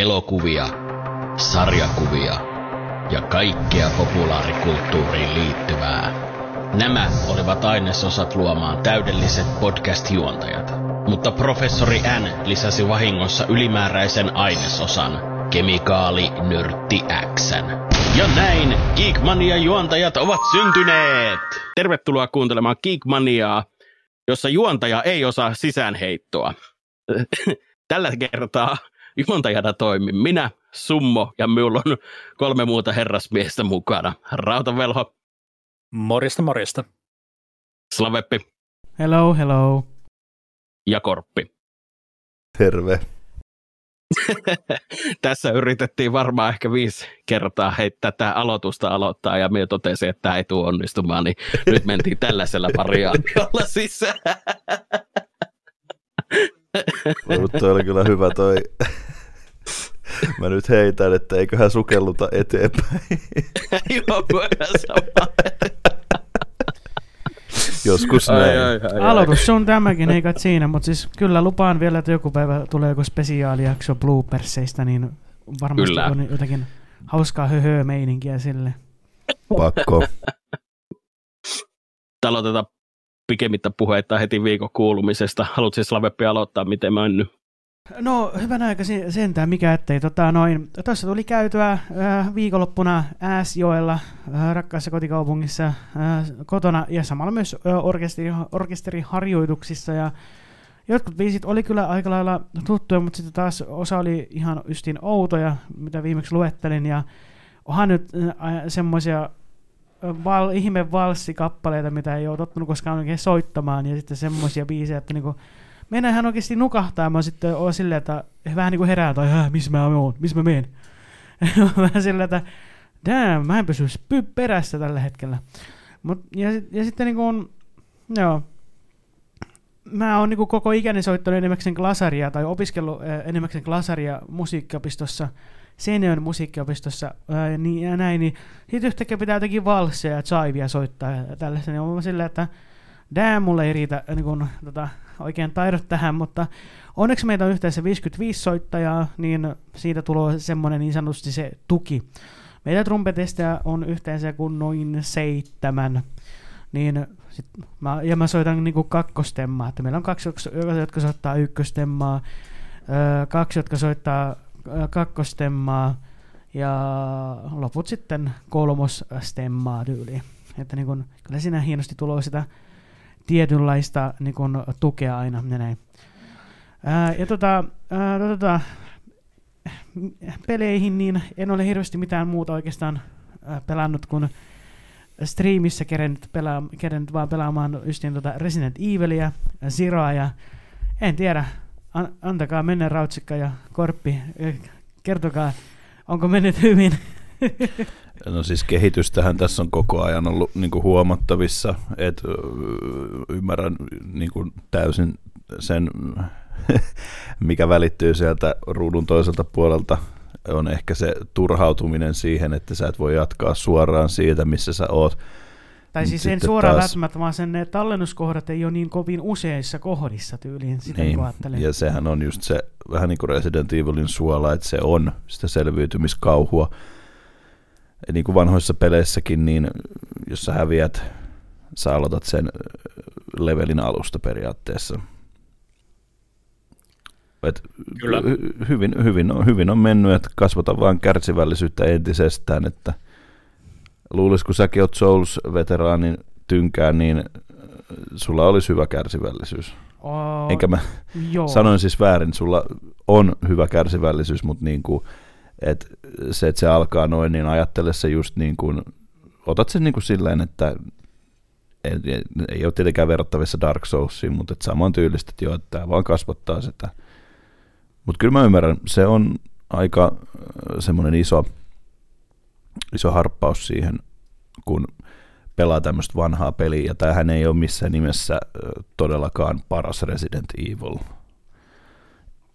elokuvia, sarjakuvia ja kaikkea populaarikulttuuriin liittyvää. Nämä olivat ainesosat luomaan täydelliset podcast-juontajat, mutta professori N lisäsi vahingossa ylimääräisen ainesosan, kemikaali nörtti X. Ja näin Geekmania-juontajat ovat syntyneet! Tervetuloa kuuntelemaan Geekmaniaa, jossa juontaja ei osaa sisäänheittoa. Tällä kertaa juontajana toimin minä, Summo ja minulla on kolme muuta herrasmiestä mukana. Rautavelho. Morista, morista. Slaveppi. Hello, hello. Ja Korppi. Terve. Tässä yritettiin varmaan ehkä viisi kertaa heittää tätä aloitusta aloittaa ja minä totesin, että tämä ei tule onnistumaan, niin nyt mentiin tällaisella variaatiolla sisään. Mutta oli kyllä hyvä toi. Mä nyt heitän, että eiköhän sukelluta eteenpäin. Joo, voidaan Joskus näin. Ai, ai, ai, Aloitus on tämäkin, ei siinä, mutta siis kyllä lupaan vielä, että joku päivä tulee joku spesiaalijakso blooperseista, niin varmasti kyllä. on jotakin hauskaa höhöä meininkiä sille. Pakko. Aloitetaan pikemmittä puheita heti viikon kuulumisesta. Haluatko siis Laveppi aloittaa, miten mä nyt? No, hyvän aika sentään, mikä ettei. Tota, noin, tuossa tuli käytyä äh, viikonloppuna Ääsjoella, äh, rakkaassa kotikaupungissa, äh, kotona ja samalla myös äh, orkesteri, orkesteriharjoituksissa. Ja jotkut biisit oli kyllä aika lailla tuttuja, mutta sitten taas osa oli ihan ystin outoja, mitä viimeksi luettelin. Ja onhan nyt äh, semmoisia val, ihme valssikappaleita, mitä ei ole tottunut koskaan oikein soittamaan, ja sitten semmoisia biisejä, että niinku, mennään ihan oikeasti nukahtaa, mä sitten olen silleen, että vähän niin kuin herää, tai missä mä oon, missä mä menen. vähän silleen, että damn, mä en pysy perässä tällä hetkellä. Mut, ja, ja sitten niin kuin, joo, mä oon niin kuin koko ikäni soittanut enimmäkseen glasaria, tai opiskellut enimmäkseen glasaria musiikkiopistossa, Seinäjoen musiikkiopistossa ää, niin, ja näin, niin sitten yhtäkkiä pitää jotenkin valsseja ja chaivia soittaa ja tällaista, niin on silleen, että damn, mulle ei riitä niin kun, tota, oikein taidot tähän, mutta onneksi meitä on yhteensä 55 soittajaa, niin siitä tulee semmoinen niin sanotusti se tuki. Meitä trumpetisteja on yhteensä kuin noin seitsemän, niin sit mä, ja mä soitan niinku kakkostemmaa, että meillä on kaksi, jotka soittaa ykköstemmaa, kaksi, jotka soittaa kakkostemmaa ja loput sitten kolmostemmaa tyyliin. Että niin kun, kyllä siinä hienosti tulee sitä tietynlaista niin kun, tukea aina ja näin. Ää, ja tota, ää, tota, peleihin niin en ole hirveästi mitään muuta oikeastaan ää, pelannut kuin striimissä kerennyt, pelaa, kerennyt vaan pelaamaan justiin tota Resident Evilia, Zeroa ja en tiedä, an, antakaa mennä Rautsikka ja Korppi, kertokaa, onko mennyt hyvin? No siis kehitystähän tässä on koko ajan ollut niin kuin huomattavissa, että ymmärrän niin kuin täysin sen, mikä välittyy sieltä ruudun toiselta puolelta, on ehkä se turhautuminen siihen, että sä et voi jatkaa suoraan siitä, missä sä oot. Tai siis en suoraan taas... välttämättä, vaan sen ne tallennuskohdat ei ole niin kovin useissa kohdissa tyyliin, sitä niin, ja sehän on just se, vähän niin kuin Resident Evilin suola, että se on sitä selviytymiskauhua, niin kuin vanhoissa peleissäkin, niin jos sä häviät, sä aloitat sen levelin alusta periaatteessa. Et Kyllä. Hyvin, hyvin, on, hyvin on mennyt, että kasvata vaan kärsivällisyyttä entisestään, että luulis, kun säkin oot Souls-veteraanin tynkään, niin sulla olisi hyvä kärsivällisyys. Oh, Enkä mä joo. sanoin siis väärin, sulla on hyvä kärsivällisyys, mutta niin kuin, et se, että se alkaa noin, niin ajattele se just niin kuin, otat sen niin kuin silleen, että ei, ei ole tietenkään verrattavissa Dark Soulsiin, mutta että saman tyylistä, että joo, että tämä vaan kasvattaa sitä. Mutta kyllä mä ymmärrän, se on aika semmoinen iso, iso harppaus siihen, kun pelaa tämmöistä vanhaa peliä, ja tämähän ei ole missään nimessä todellakaan paras Resident Evil.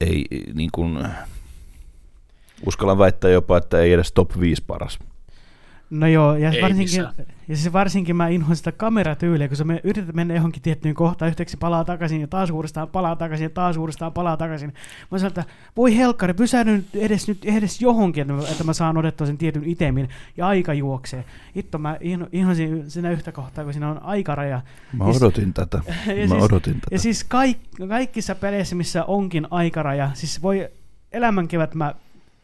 Ei niin kuin, uskallan väittää jopa, että ei edes top 5 paras. No joo, ja Ei varsinkin, missään. ja siis varsinkin mä inhoan sitä kameratyyliä, kun sä me, yrität mennä johonkin tiettyyn kohtaan, yhtäkkiä palaa takaisin ja taas uudestaan palaa takaisin ja taas uudestaan palaa takaisin. Mä sanon, että voi helkkari, pysähdy nyt edes, nyt edes johonkin, että mä, että mä saan odottaa sen tietyn itemin ja aika juoksee. Itto, mä inho- inhosin siinä yhtä kohtaa, kun siinä on aikaraja. Mä Ja odotin tätä. Ja Mä siis- odotin tätä. Ja siis kaik, kaikissa peleissä, missä onkin aikaraja, siis voi elämänkevät mä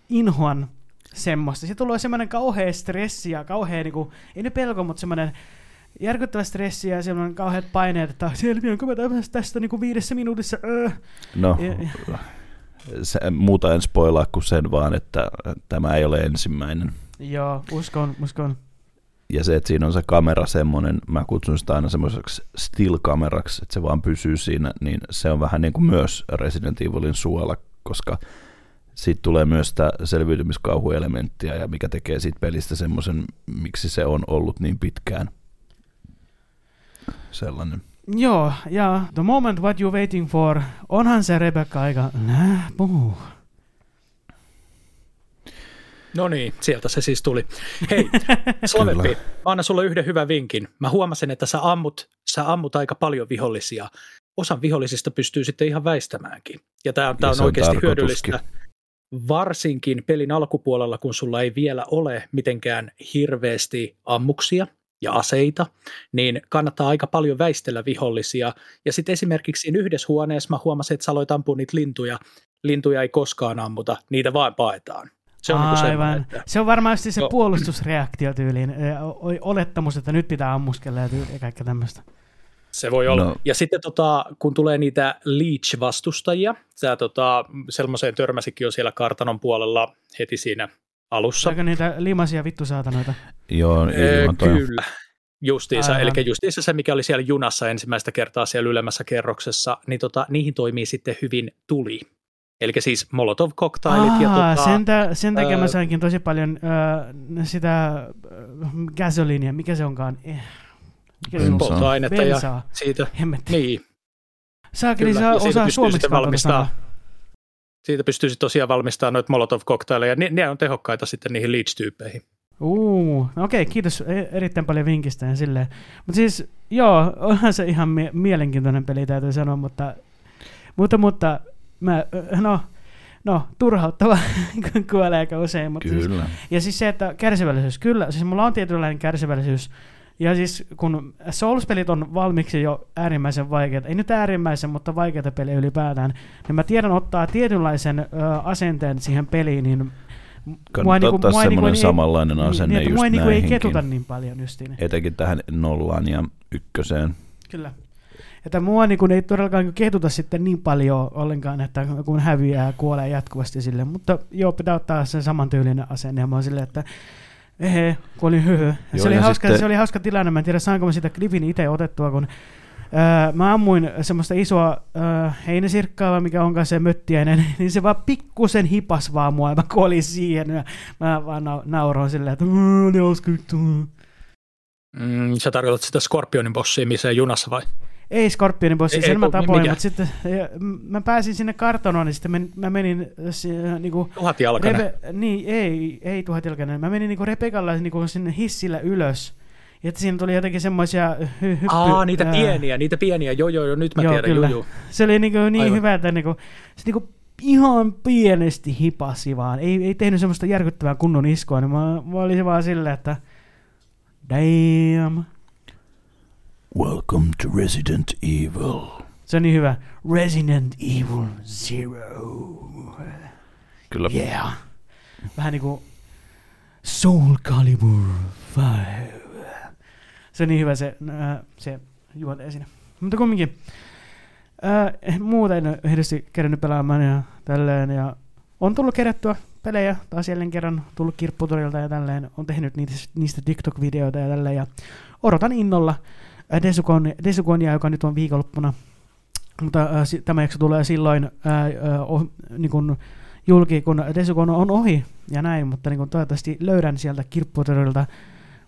inhoan semmoista. Se tulee semmoinen kauhea stressi ja kauhea, niinku, ei ne pelko, mutta semmoinen järkyttävä stressi ja semmoinen kauheat paineet, että selviänkö mä tästä, tästä niinku viidessä minuutissa. Öö. No, Ja- se, muuta en spoilaa kuin sen vaan, että tämä ei ole ensimmäinen. Joo, uskon, uskon. Ja se, että siinä on se kamera semmoinen, mä kutsun sitä aina semmoiseksi still-kameraksi, että se vaan pysyy siinä, niin se on vähän niin kuin myös Resident Evilin suola, koska siitä tulee myös sitä selviytymiskauhuelementtiä, ja mikä tekee siitä pelistä semmoisen, miksi se on ollut niin pitkään sellainen. Joo, ja the moment what you waiting for, onhan se Rebecca aika nää, puhuu. No niin, sieltä se siis tuli. Hei, Slovempi, Kyllä. mä annan sulle yhden hyvän vinkin. Mä huomasin, että sä ammut, sä ammut aika paljon vihollisia. Osan vihollisista pystyy sitten ihan väistämäänkin. Ja tämä on, tää Ja on oikeasti hyödyllistä. Varsinkin pelin alkupuolella, kun sulla ei vielä ole mitenkään hirveästi ammuksia ja aseita, niin kannattaa aika paljon väistellä vihollisia. Ja sitten esimerkiksi siinä yhdessä huoneessa mä huomasin, että sä aloit ampua niitä lintuja. Lintuja ei koskaan ammuta, niitä vaan paetaan. Se on niinku Aivan. että Se on varmasti se Joo. puolustusreaktio tyyliin. Olettamus, että nyt pitää ammuskella ja, tyyli, ja kaikkea tämmöistä. Se voi olla. No. Ja sitten tota, kun tulee niitä Leech-vastustajia, sä tota, sellaiseen törmäsikin jo siellä kartanon puolella heti siinä alussa. Saako niitä limasia vittu saatanoita? Joo, Öö, ilman toi. kyllä. Justiinsa, Aivan. eli justiinsa se, mikä oli siellä junassa ensimmäistä kertaa siellä ylemmässä kerroksessa, niin tota, niihin toimii sitten hyvin tuli. Eli siis Molotov-koktailit ja tota, sen, tä, sen takia mä ää, sainkin tosi paljon ö, sitä äh, gasolinia, mikä se onkaan? Eh, Bensaa. polttoainetta ja siitä, Hemmetti. niin, Saakeli saa osaa pystyy suomeksi valmistaa- siitä pystyy sitten tosiaan valmistamaan noita Molotov-koktaileja. Ne, ne on tehokkaita sitten niihin Leech-tyyppeihin. Uu, no okei, kiitos e- erittäin paljon vinkistä ja silleen. Mutta siis, joo, onhan se ihan mie- mielenkiintoinen peli, täytyy sanoa, mutta, mutta, mutta mä, no, no, turhauttava, kun kuolee aika usein. Mutta siis, Kyllä. ja siis se, että kärsivällisyys, kyllä, siis mulla on tietynlainen kärsivällisyys, ja siis kun Souls-pelit on valmiiksi jo äärimmäisen vaikeita, ei nyt äärimmäisen, mutta vaikeita pelejä ylipäätään, niin mä tiedän ottaa tietynlaisen ö, asenteen siihen peliin, niin Kannattaa ottaa mua semmoinen ei- samanlainen asenne niin, just mua niinku ei ketuta niin paljon justiin. Etenkin tähän nollaan ja ykköseen. Kyllä. Että mua niin kuin ei todellakaan ketuta sitten niin paljon ollenkaan, että kun häviää ja kuolee jatkuvasti sille. Mutta joo, pitää ottaa sen saman tyylinen asenne. Ja mä oon silleen, että ehe, kuolin hyhy. Ja Joo, se, oli ja hauska, sitten- se oli hauska tilanne. Mä en tiedä, saanko mä sitä klipin itse otettua, kun Öö, mä ammuin semmoista isoa öö, heinäsirkkaa, vai mikä onkaan se möttiäinen, niin se vaan pikkusen hipas vaan mua, ja mä kuolin siihen, ja mä vaan na- nauroin silleen, että "Mm, ne hauska juttu." Mm, sä tarkoitat sitä Scorpionin bossia missä junassa vai? Ei Scorpionin bossi, Ei- sen ei, mä tapoin, mikä? mutta sitten ja, mä pääsin sinne kartanoon, niin sitten men, mä menin si, niinku, Tuhatjalkainen. Rebe, niin, ei, ei tuhatjalkainen. Mä menin niinku Rebekalla niinku sinne hissillä ylös. Ja siinä tuli jotenkin semmoisia hy- hyppy... Aa, niitä ää, pieniä, niitä pieniä. Joo, joo, joo, nyt mä Joo, tiedän. kyllä. Joo, joo. Se oli niinku niin Aivan. hyvä, että niinku, se niinku ihan pienesti hipasi vaan. Ei, ei tehnyt semmoista järkyttävää kunnon iskua, niin mä, mä olin vaan silleen, että damn. Welcome to Resident Evil. Se on niin hyvä. Resident Evil Zero. Kyllä Yeah. Vähän niinku Soul Calibur 5. Se on niin hyvä se, äh, se juonte siinä. Mutta kumminkin. Äh, muuta en ole hirveästi kerännyt pelaamaan ja tälleen. Ja on tullut kerättyä pelejä taas jälleen kerran. Tullut kirpputorilta ja tälleen. On tehnyt niitä, niistä TikTok-videoita ja tälleen. Ja odotan innolla äh, Desukon, Desukonia, joka nyt on viikonloppuna. Mutta äh, tämä jakso tulee silloin äh, äh, oh, niin kun julki, kun Desukon on ohi ja näin, mutta niin kun toivottavasti löydän sieltä kirpputorilta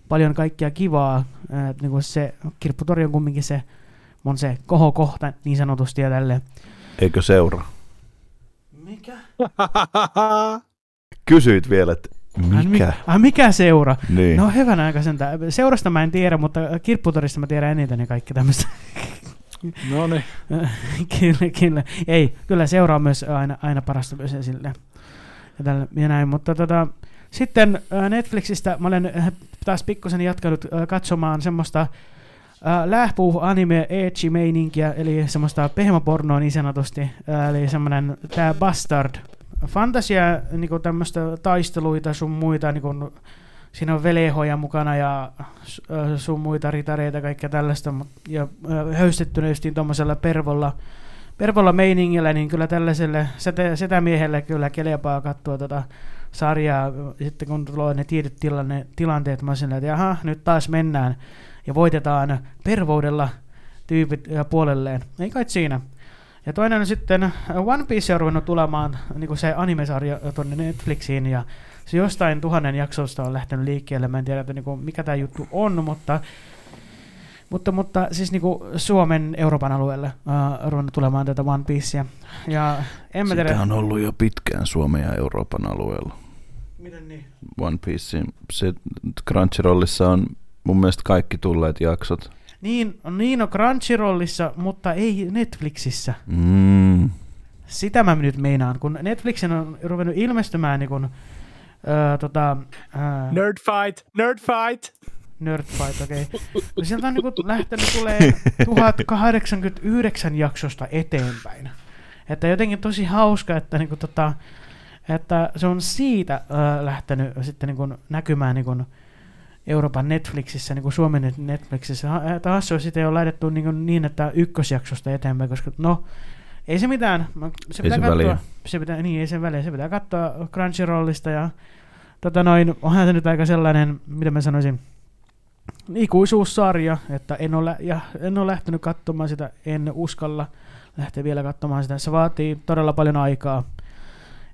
paljon kaikkea kivaa. Äh, niin kun se kirpputori on kumminkin se, on se kohokohta niin sanotusti ja tälleen. Eikö seura? Mikä? Kysyit vielä, että Mikä? Ai, mikä seura? Niin. No hyvän aika sentään. Seurasta mä en tiedä, mutta kirpputorista mä tiedän eniten ja kaikki tämmöistä. No niin. kyllä, kyllä. Ei, kyllä seura on myös aina, aina parasta myös esille. Ja, tällä, ja näin, mutta tota, sitten äh, Netflixistä mä olen äh, taas pikkusen jatkanut äh, katsomaan semmoista äh, lähpuu anime edgy meininkiä, eli semmoista pehmopornoa niin sanotusti, eli semmoinen tää Bastard fantasia, niinku tämmöistä taisteluita sun muita, niinku, siinä on velehoja mukana ja sun muita ritareita, kaikkea tällaista, ja höystettynä justiin tuommoisella pervolla, pervolla meiningillä, niin kyllä tällaiselle setä, setämiehelle kyllä kelpaa katsoa tota sarjaa, sitten kun tulee ne tietyt tilanne, tilanteet, mä olen että jaha, nyt taas mennään ja voitetaan pervoudella tyypit ja puolelleen. Ei kai siinä. Ja toinen on sitten äh, One Piece on ruvennut tulemaan niin se animesarja tuonne Netflixiin ja se jostain tuhannen jaksosta on lähtenyt liikkeelle. Mä en tiedä, että niin kuin, mikä tämä juttu on, mutta, mutta, mutta siis niin kuin Suomen Euroopan alueelle uh, ruvennut tulemaan tätä One Piecea. Ja en mä tiedä... On ollut jo pitkään Suomen ja Euroopan alueella. Miten niin? One Piece. Se Crunchyrollissa on mun mielestä kaikki tulleet jaksot. Niin, niin on Crunchyrollissa, mutta ei Netflixissä. Mm. Sitä mä nyt meinaan, kun Netflixin on ruvennut ilmestymään niin kun, öö, tota, öö, Nerd fight, nerd fight. Nerd Fight, okei. Okay. Sieltä on niinku lähtenyt tulee 1089 jaksosta eteenpäin. Että jotenkin tosi hauska, että, niinku tota, että se on siitä ö, lähtenyt sitten niinku näkymään niinku Euroopan Netflixissä, niinku Suomen net- Netflixissä. Taas sitten jo laitettu niinku niin, että ykkösjaksosta eteenpäin, koska no, ei se mitään. Se Ei pitää se katsoa, väliä. se pitää, niin ei sen väliä, se pitää katsoa Crunchyrollista ja tota noin, onhan se nyt aika sellainen, mitä mä sanoisin, ikuisuussarja, että en ole, ja en ole lähtenyt katsomaan sitä, en uskalla lähteä vielä katsomaan sitä. Se vaatii todella paljon aikaa.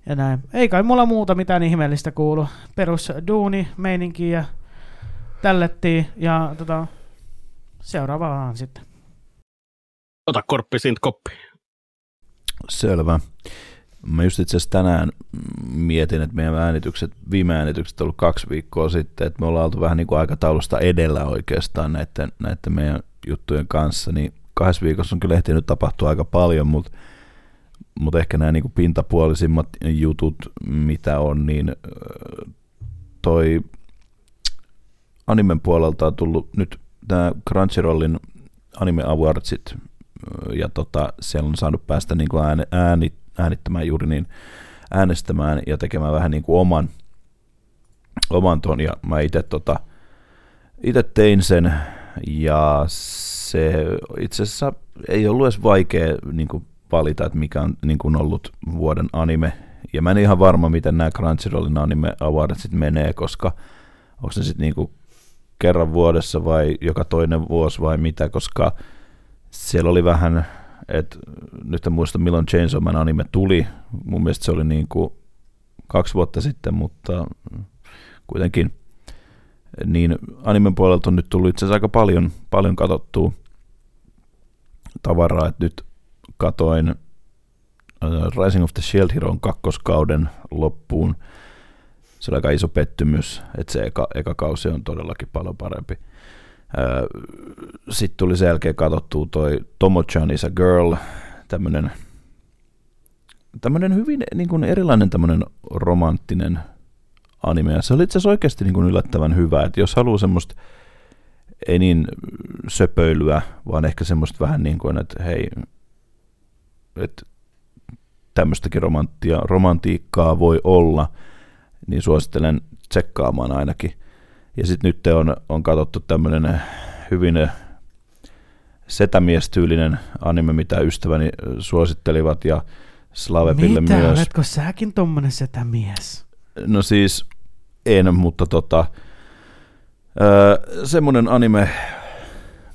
Ja näin. Ei kai mulla muuta mitään ihmeellistä kuulu. Perus duuni, meininki ja tällettiin ja tota, seuraavaan sitten. Ota korppi siitä koppi. Selvä. Mä just itse asiassa tänään mietin, että meidän äänitykset, viime äänitykset on ollut kaksi viikkoa sitten, että me ollaan oltu vähän niin kuin aikataulusta edellä oikeastaan näiden, näiden meidän juttujen kanssa, niin kahdessa viikossa on kyllä ehtinyt tapahtua aika paljon, mutta, mutta ehkä nämä niin kuin pintapuolisimmat jutut, mitä on, niin toi animen puolelta on tullut nyt tämä Crunchyrollin Anime Awardsit, ja tota, siellä on saanut päästä niin kuin ääni, ääni, äänittämään juuri niin äänestämään ja tekemään vähän niin kuin oman, oman ton, ja mä itse tota, ite tein sen, ja se itse asiassa ei ollut edes vaikea niin kuin valita, että mikä on niin kuin ollut vuoden anime, ja mä en ihan varma, miten nämä Crunchyrollin anime awardsit menee, koska onko se sitten niin kuin kerran vuodessa vai joka toinen vuosi vai mitä, koska siellä oli vähän, että nyt en muista milloin Chainsaw Man anime tuli, mun mielestä se oli niin kuin kaksi vuotta sitten, mutta kuitenkin niin animen puolelta on nyt tullut itse asiassa aika paljon, paljon katsottua tavaraa, että nyt katoin äh, Rising of the Shield Heroon kakkoskauden loppuun. Se oli aika iso pettymys, että se eka, eka kausi on todellakin paljon parempi. Sitten tuli sen jälkeen katsottua toi Tomo-chan is a Girl, tämmönen, tämmönen hyvin niin kuin erilainen tämmönen romanttinen anime. Ja se oli itse asiassa oikeasti niin kuin yllättävän hyvä, että jos haluaa semmoista ei niin söpöilyä, vaan ehkä semmoista vähän niin kuin, että hei, että tämmöistäkin romanttia, romantiikkaa voi olla, niin suosittelen tsekkaamaan ainakin. Ja sitten nyt on, on katsottu tämmöinen hyvin setämiestyylinen anime, mitä ystäväni suosittelivat, ja Slavepille Mitä, myös. oletko säkin tommonen setämies? No siis en, mutta tota, öö, semmoinen anime,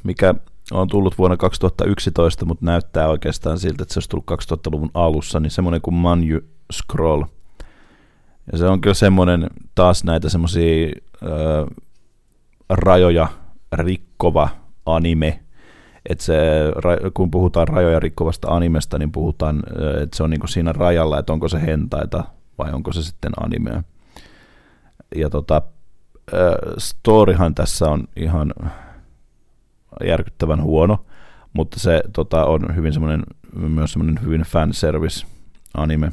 mikä on tullut vuonna 2011, mutta näyttää oikeastaan siltä, että se olisi tullut 2000-luvun alussa, niin semmoinen kuin Manju Scroll. Ja se on kyllä semmoinen taas näitä semmoisia rajoja rikkova anime, että se, kun puhutaan rajoja rikkovasta animesta, niin puhutaan, että se on niinku siinä rajalla, että onko se hentaita vai onko se sitten animea. ja tota, storyhan tässä on ihan järkyttävän huono, mutta se tota, on hyvin semmoinen, myös semmoinen hyvin fanservice anime.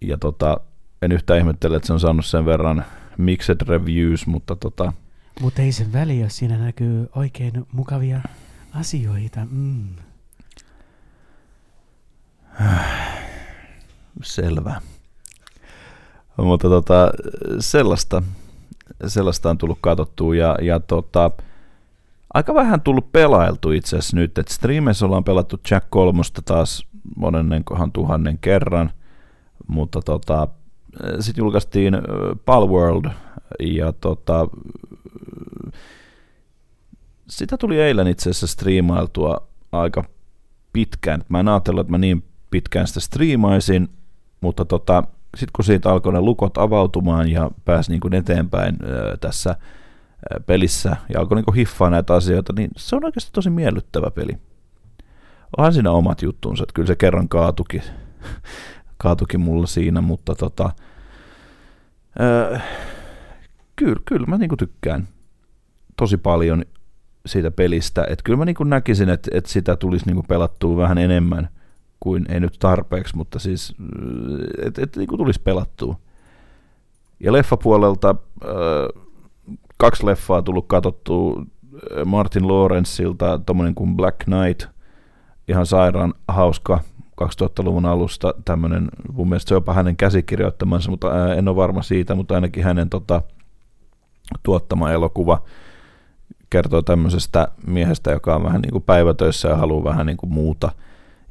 Ja tota, en yhtään ihmettele, että se on saanut sen verran mixed reviews, mutta tota... Mutta ei sen väliä, jos siinä näkyy oikein mukavia asioita. Mm. Selvä. Mutta tota, sellaista, sellaista on tullut katsottua ja, ja tota, aika vähän tullut pelailtu itse asiassa nyt, että streamissa ollaan pelattu Jack 3 taas monennenkohan tuhannen kerran, mutta tota, sitten julkaistiin Palworld ja tota, sitä tuli eilen itse asiassa striimailtua aika pitkään. Mä en ajatellut, että mä niin pitkään sitä striimaisin, mutta tota, sitten kun siitä alkoi ne lukot avautumaan ja pääsi niin kuin eteenpäin ää, tässä pelissä ja alkoi niin kuin hiffaa näitä asioita, niin se on oikeasti tosi miellyttävä peli. Onhan siinä omat juttuunsa, että kyllä se kerran kaatukin, kaatukin mulla siinä, mutta tota, ää, kyllä, kyllä mä niin kuin tykkään tosi paljon siitä pelistä, että kyllä mä niin kuin näkisin, että, että sitä tulisi niin kuin pelattua vähän enemmän – kuin ei nyt tarpeeksi, mutta siis että et, niin tulisi pelattua. Ja leffapuolelta äh, kaksi leffaa tullut katsottua Martin Lawrenceilta, tommonen kuin Black Knight, ihan sairaan hauska 2000-luvun alusta. Tämmöinen, mun mielestä se on jopa hänen käsikirjoittamansa, mutta en ole varma siitä, mutta ainakin hänen tota, tuottama elokuva kertoo tämmöisestä miehestä, joka on vähän niin kuin päivätöissä ja haluaa vähän niin kuin muuta –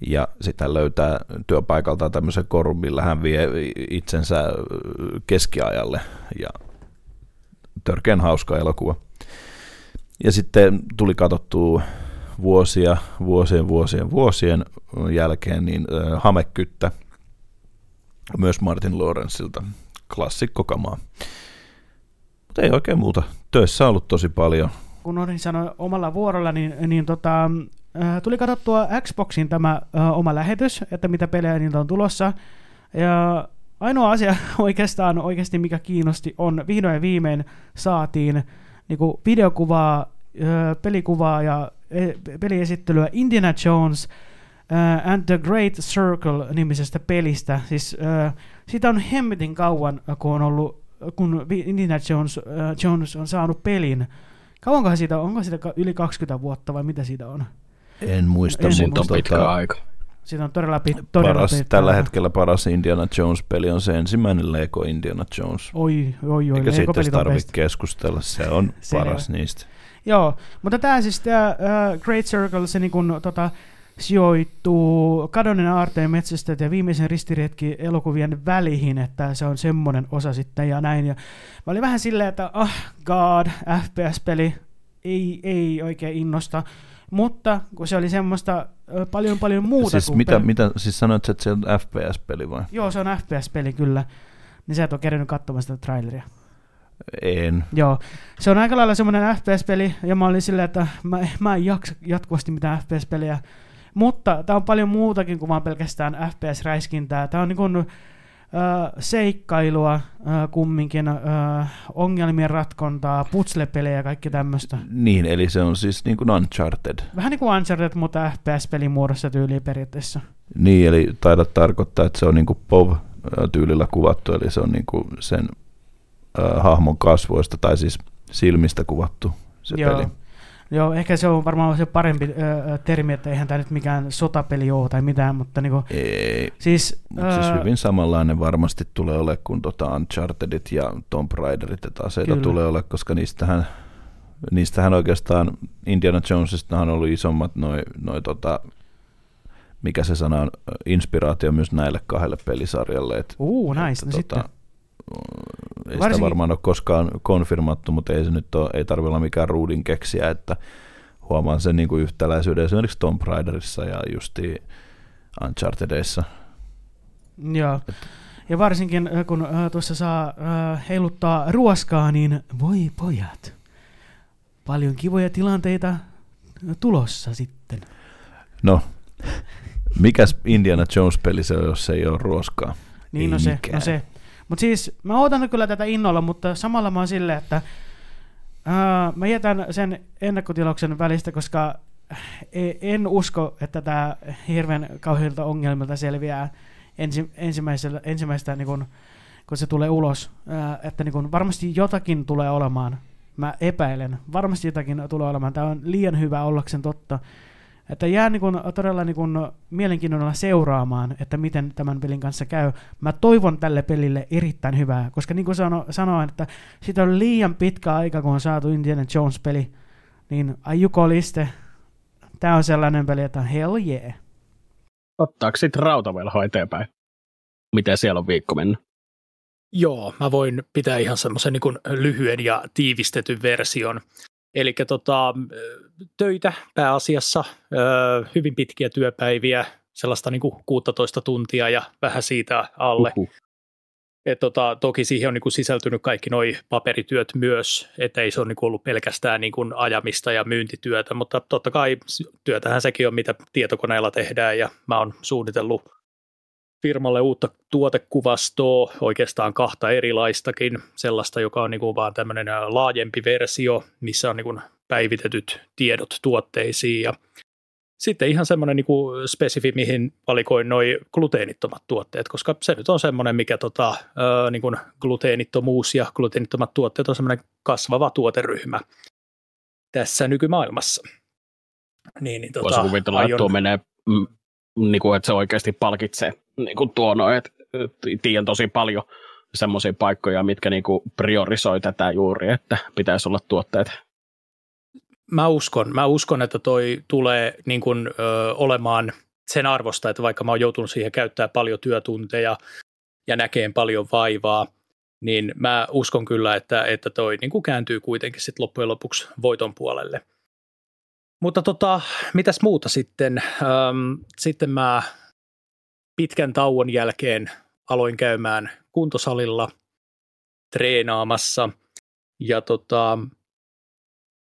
ja sitten löytää työpaikalta tämmöisen korun, millä hän vie itsensä keskiajalle. Ja törkeän hauska elokuva. Ja sitten tuli katsottua vuosia, vuosien, vuosien, vuosien jälkeen niin äh, Hamekyttä, myös Martin Lawrenceilta, klassikkokamaa. Mutta ei oikein muuta. Töissä ollut tosi paljon. Kun Orin sanoi omalla vuorolla, niin, niin tota, Äh, tuli katsottua Xboxin tämä äh, oma lähetys, että mitä pelejä niiltä on tulossa. Ja ainoa asia oikeastaan oikeasti, mikä kiinnosti, on vihdoin ja viimein saatiin niin kuin videokuvaa, pelikuvaa ja peliesittelyä Indiana Jones uh, and the Great Circle nimisestä pelistä. Siis uh, siitä on hemmetin kauan, kun on ollut, kun Indiana Jones, uh, Jones on saanut pelin. Kauankohan siitä, onko siitä yli 20 vuotta vai mitä siitä on? En muista, en mutta pitkä tota, aika. Siinä on todella, pit, todella paras, pitkä Tällä hetkellä paras Indiana Jones-peli on se ensimmäinen Lego Indiana Jones. Oi, oi, oi. Eikä siitä tarvitse keskustella, se on paras niistä. Joo, mutta tämä siis tämä uh, Great Circle, se niin kun, tota, sijoittuu kadonneen aarteen metsästä ja viimeisen ristiretki elokuvien väliin, että se on semmoinen osa sitten ja näin. Ja mä olin vähän silleen, että oh god, FPS-peli ei, ei oikein innosta. Mutta kun se oli semmoista paljon paljon muuta siis kuin mitä, peli. mitä, siis sanoit, että se on FPS-peli vai? Joo, se on FPS-peli kyllä. Niin sä et ole kerännyt katsomaan sitä traileria. En. Joo, se on aika lailla semmoinen FPS-peli, ja mä olin silleen, että mä, mä en jaksa jatkuvasti mitään FPS-peliä. Mutta tämä on paljon muutakin kuin vaan pelkästään FPS-räiskintää. Tämä on niin kuin, seikkailua äh, kumminkin, äh, ongelmien ratkontaa, putslepelejä ja kaikki tämmöistä. Niin, eli se on siis niin kuin Uncharted. Vähän niin kuin Uncharted, mutta FPS-pelin muodossa tyyliin periaatteessa. Niin, eli taidat tarkoittaa, että se on niin kuin POV-tyylillä kuvattu, eli se on niin kuin sen äh, hahmon kasvoista tai siis silmistä kuvattu se Joo. peli. Joo, ehkä se on varmaan se parempi ö, termi, että eihän tämä nyt mikään sotapeli ole tai mitään, mutta niinku, Ei, siis, mutta siis hyvin samanlainen varmasti tulee ole kuin tota Unchartedit ja Tomb Raiderit, että aseita kyllä. tulee ole, koska niistähän, niistähän oikeastaan Indiana Jonesista on ollut isommat noin noi tota, mikä se sana on, inspiraatio myös näille kahdelle pelisarjalle. Et, uh, nice. Että, no tota, sitten ei Varsinkin... sitä varmaan ole koskaan konfirmattu, mutta ei se nyt ole, ei tarvitse olla mikään ruudin keksiä, että huomaan sen niin kuin yhtäläisyyden esimerkiksi Tomb Raiderissa ja justi Unchartedissa. Joo. Ja varsinkin äh, kun äh, tuossa saa äh, heiluttaa ruoskaa, niin voi pojat, paljon kivoja tilanteita tulossa sitten. No, mikäs Indiana Jones-peli se on, jos se ei ole ruoskaa? Niin, ei no, se, no se, Mutta siis mä odotan kyllä tätä innolla, mutta samalla mä oon silleen, että uh, mä jätän sen ennakkotilauksen välistä, koska e, en usko, että tämä hirveän kauheilta ongelmilta selviää ensi, ensimmäisellä, ensimmäistä, niin kun, kun se tulee ulos. Uh, että niin kun varmasti jotakin tulee olemaan. Mä epäilen. Varmasti jotakin tulee olemaan. Tämä on liian hyvä ollakseen totta. Että jää niin kun, todella niin kun, mielenkiinnolla seuraamaan, että miten tämän pelin kanssa käy. Mä toivon tälle pelille erittäin hyvää, koska niin kuin sano, sanoin, että siitä on liian pitkä aika, kun on saatu Indiana Jones-peli, niin ajukoliste, tää on sellainen peli, että hell yeah. Ottaako sitten rautavelhoa eteenpäin? Miten siellä on viikko mennyt? Joo, mä voin pitää ihan semmoisen niin lyhyen ja tiivistetyn version. Eli tota, töitä pääasiassa, hyvin pitkiä työpäiviä, sellaista niin kuin 16 tuntia ja vähän siitä alle. Uhuh. Et tota, toki siihen on niin kuin sisältynyt kaikki nuo paperityöt myös, että ei se ole niin kuin ollut pelkästään niin kuin ajamista ja myyntityötä, mutta totta kai työtähän sekin on, mitä tietokoneella tehdään ja mä oon suunnitellut firmalle uutta tuotekuvastoa, oikeastaan kahta erilaistakin, sellaista, joka on niin kuin vaan tämmöinen laajempi versio, missä on niin kuin päivitetyt tiedot tuotteisiin ja sitten ihan semmoinen niin kuin spesifi, mihin valikoin noin gluteenittomat tuotteet, koska se nyt on semmoinen, mikä tota, niin kuin gluteenittomuus ja gluteenittomat tuotteet on semmoinen kasvava tuoteryhmä tässä nykymaailmassa. Niin, niin, tota, Voisi kuvitella, aion... että tuo menee, mm, niin kuin, että se oikeasti palkitsee niin kuin tuo, no, että tiedän tosi paljon semmoisia paikkoja, mitkä niin kuin priorisoi tätä juuri, että pitäisi olla tuotteet mä uskon, mä uskon, että toi tulee niin kuin, ö, olemaan sen arvosta, että vaikka mä oon joutunut siihen käyttää paljon työtunteja ja näkeen paljon vaivaa, niin mä uskon kyllä, että, että toi niin kuin kääntyy kuitenkin sit loppujen lopuksi voiton puolelle. Mutta tota, mitäs muuta sitten? Öm, sitten mä pitkän tauon jälkeen aloin käymään kuntosalilla treenaamassa. Ja tota,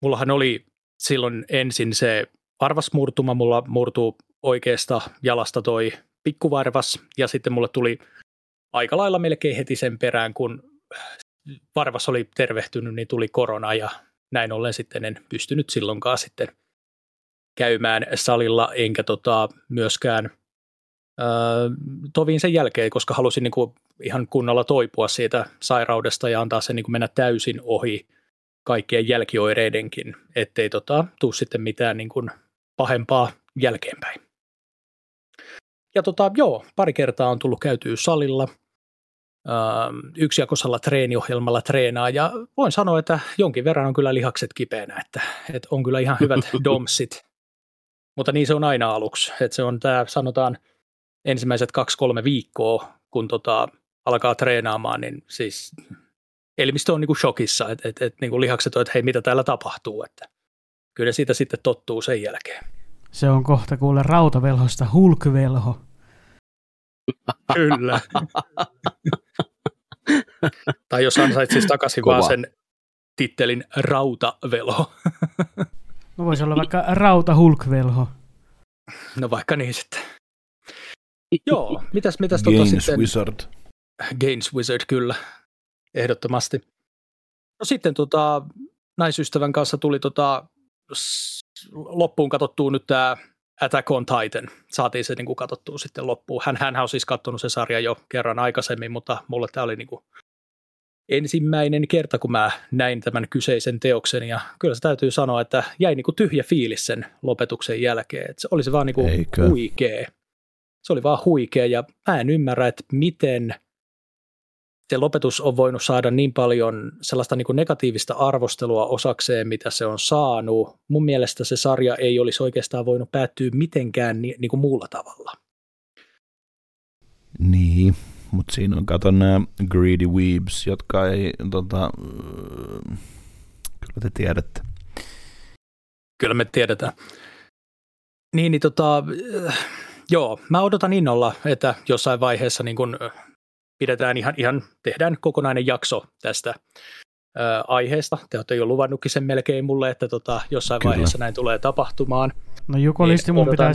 mullahan oli silloin ensin se varvasmurtuma, mulla murtuu oikeasta jalasta toi pikkuvarvas, ja sitten mulle tuli aika lailla melkein heti sen perään, kun varvas oli tervehtynyt, niin tuli korona, ja näin ollen sitten en pystynyt silloinkaan sitten käymään salilla, enkä tota myöskään äh, tovin sen jälkeen, koska halusin niin kuin ihan kunnolla toipua siitä sairaudesta ja antaa sen niin kuin mennä täysin ohi kaikkien jälkioireidenkin, ettei tota, tuu sitten mitään niin kuin pahempaa jälkeenpäin. Ja tota, joo, pari kertaa on tullut käytyä salilla, yksijakosalla treeniohjelmalla treenaa, ja voin sanoa, että jonkin verran on kyllä lihakset kipeänä, että, että on kyllä ihan hyvät domsit, mutta niin se on aina aluksi, että se on tämä, sanotaan, ensimmäiset kaksi-kolme viikkoa, kun tota, alkaa treenaamaan, niin siis elimistö on niin kuin shokissa, että et, et, niin kuin lihakset on, että hei, mitä täällä tapahtuu, että kyllä siitä sitten tottuu sen jälkeen. Se on kohta kuule rautavelhosta hulkvelho. Kyllä. tai jos ansaitsisi takaisin Kova. vaan sen tittelin rautavelho. no voisi olla vaikka rauta hulkvelho. No vaikka niin sitten. Joo, mitäs, mitäs tota Gains sitten? Wizard. Gains Wizard, kyllä ehdottomasti. No sitten tota, naisystävän kanssa tuli tota, loppuun katsottua nyt tämä Attack on Titan. Saatiin se niin kuin katsottua sitten loppuun. Hän, hän on siis katsonut se sarja jo kerran aikaisemmin, mutta mulle tämä oli niin kuin ensimmäinen kerta, kun mä näin tämän kyseisen teoksen, ja kyllä se täytyy sanoa, että jäi niin kuin tyhjä fiilis sen lopetuksen jälkeen. Että se oli se vaan niin kuin huikea. Se oli vaan huikea, ja mä en ymmärrä, että miten – se lopetus on voinut saada niin paljon sellaista niin kuin negatiivista arvostelua osakseen, mitä se on saanut. Mun mielestä se sarja ei olisi oikeastaan voinut päättyä mitenkään ni, niin kuin muulla tavalla. Niin, mutta siinä on, kato nämä greedy weebs, jotka ei, tota, kyllä te tiedätte. Kyllä me tiedetään. Niin, niin tota, joo, mä odotan innolla, että jossain vaiheessa niin kun pidetään ihan, ihan tehdään kokonainen jakso tästä ää, aiheesta. Te olette jo luvannutkin sen melkein mulle, että tota, jossain Kyllä. vaiheessa näin tulee tapahtumaan. No Jukolisti niin mun pitää,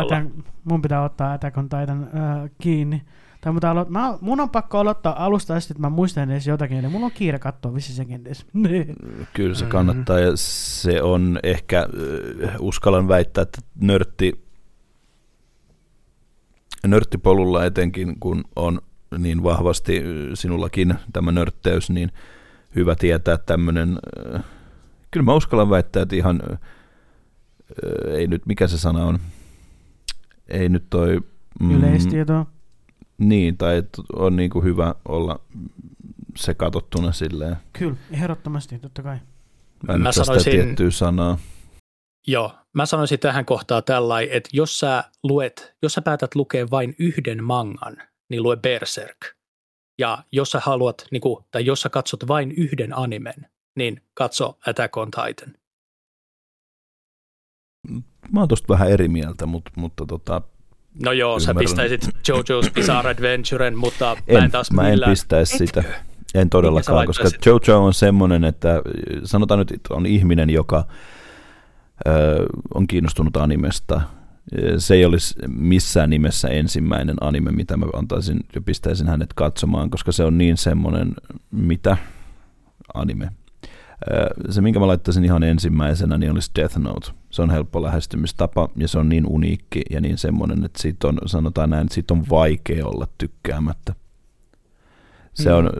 ottaa, mun pitää ottaa Attack on Titan äh, kiinni. Tai mutta alo- mä, mun on pakko aloittaa alusta asti, että mä muistan edes jotakin, eli mulla on kiire katsoa vissi sekin edes. Kyllä se kannattaa, ja se on ehkä, uskallan väittää, että nörtti, nörttipolulla etenkin, kun on niin vahvasti sinullakin tämä nörtteys, niin hyvä tietää tämmöinen, kyllä mä uskallan väittää, että ihan, ei nyt, mikä se sana on, ei nyt toi... Mm, Yleistietoa. Niin, tai on niin kuin hyvä olla se katottuna silleen. Kyllä, ehdottomasti, totta kai. Mä, mä sanoisin, tiettyä sanaa. Joo, mä sanoisin tähän kohtaan tällä, että jos sä luet, jos sä päätät lukea vain yhden mangan, niin lue Berserk. Ja jos sä haluat, niin kuin, tai jos sä katsot vain yhden animen, niin katso Attack on Titan. Mä oon tosta vähän eri mieltä, mutta, mutta tota, No joo, ymmärrän. sä pistäisit JoJo's Bizarre Adventuren, mutta en, mä en taas Mä en pistäisi sitä. En todellakaan, koska JoJo on semmoinen, että sanotaan nyt, että on ihminen, joka ö, on kiinnostunut animesta. Se ei olisi missään nimessä ensimmäinen anime, mitä mä antaisin ja pistäisin hänet katsomaan, koska se on niin semmoinen, mitä anime se, minkä mä laittaisin ihan ensimmäisenä, niin olisi Death Note. Se on helppo lähestymistapa ja se on niin uniikki ja niin semmoinen, että siitä on, sanotaan näin, että siitä on vaikea olla tykkäämättä. Se mm. on,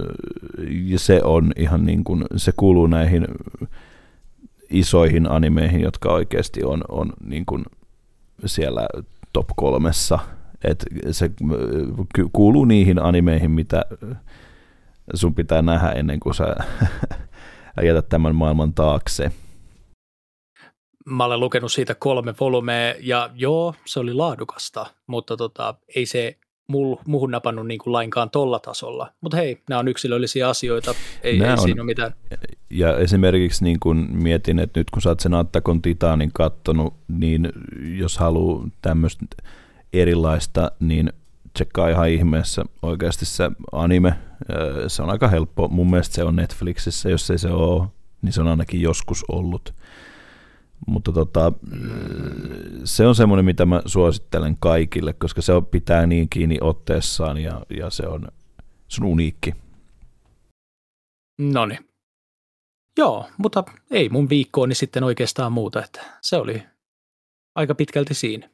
ja se on ihan niin kuin, se kuuluu näihin isoihin animeihin, jotka oikeasti on, on niin kuin siellä top kolmessa. Et se kuuluu niihin animeihin, mitä sun pitää nähdä ennen kuin sä jätä tämän maailman taakse. Mä olen lukenut siitä kolme volumea ja joo, se oli laadukasta, mutta tota, ei se mul, muuhun napannut niin kuin lainkaan tolla tasolla. Mutta hei, nämä on yksilöllisiä asioita, ei, ei on, siinä ole mitään. Ja esimerkiksi niin kun mietin, että nyt kun sä oot sen Attakon Titanin kattonut, niin jos haluaa tämmöistä erilaista, niin tsekkaa ihan ihmeessä oikeasti se anime. Se on aika helppo. Mun mielestä se on Netflixissä, jos ei se ole, niin se on ainakin joskus ollut. Mutta tota, se on semmoinen, mitä mä suosittelen kaikille, koska se on, pitää niin kiinni otteessaan ja, ja se, on, se on uniikki. No Joo, mutta ei mun viikkooni sitten oikeastaan muuta, että se oli aika pitkälti siinä.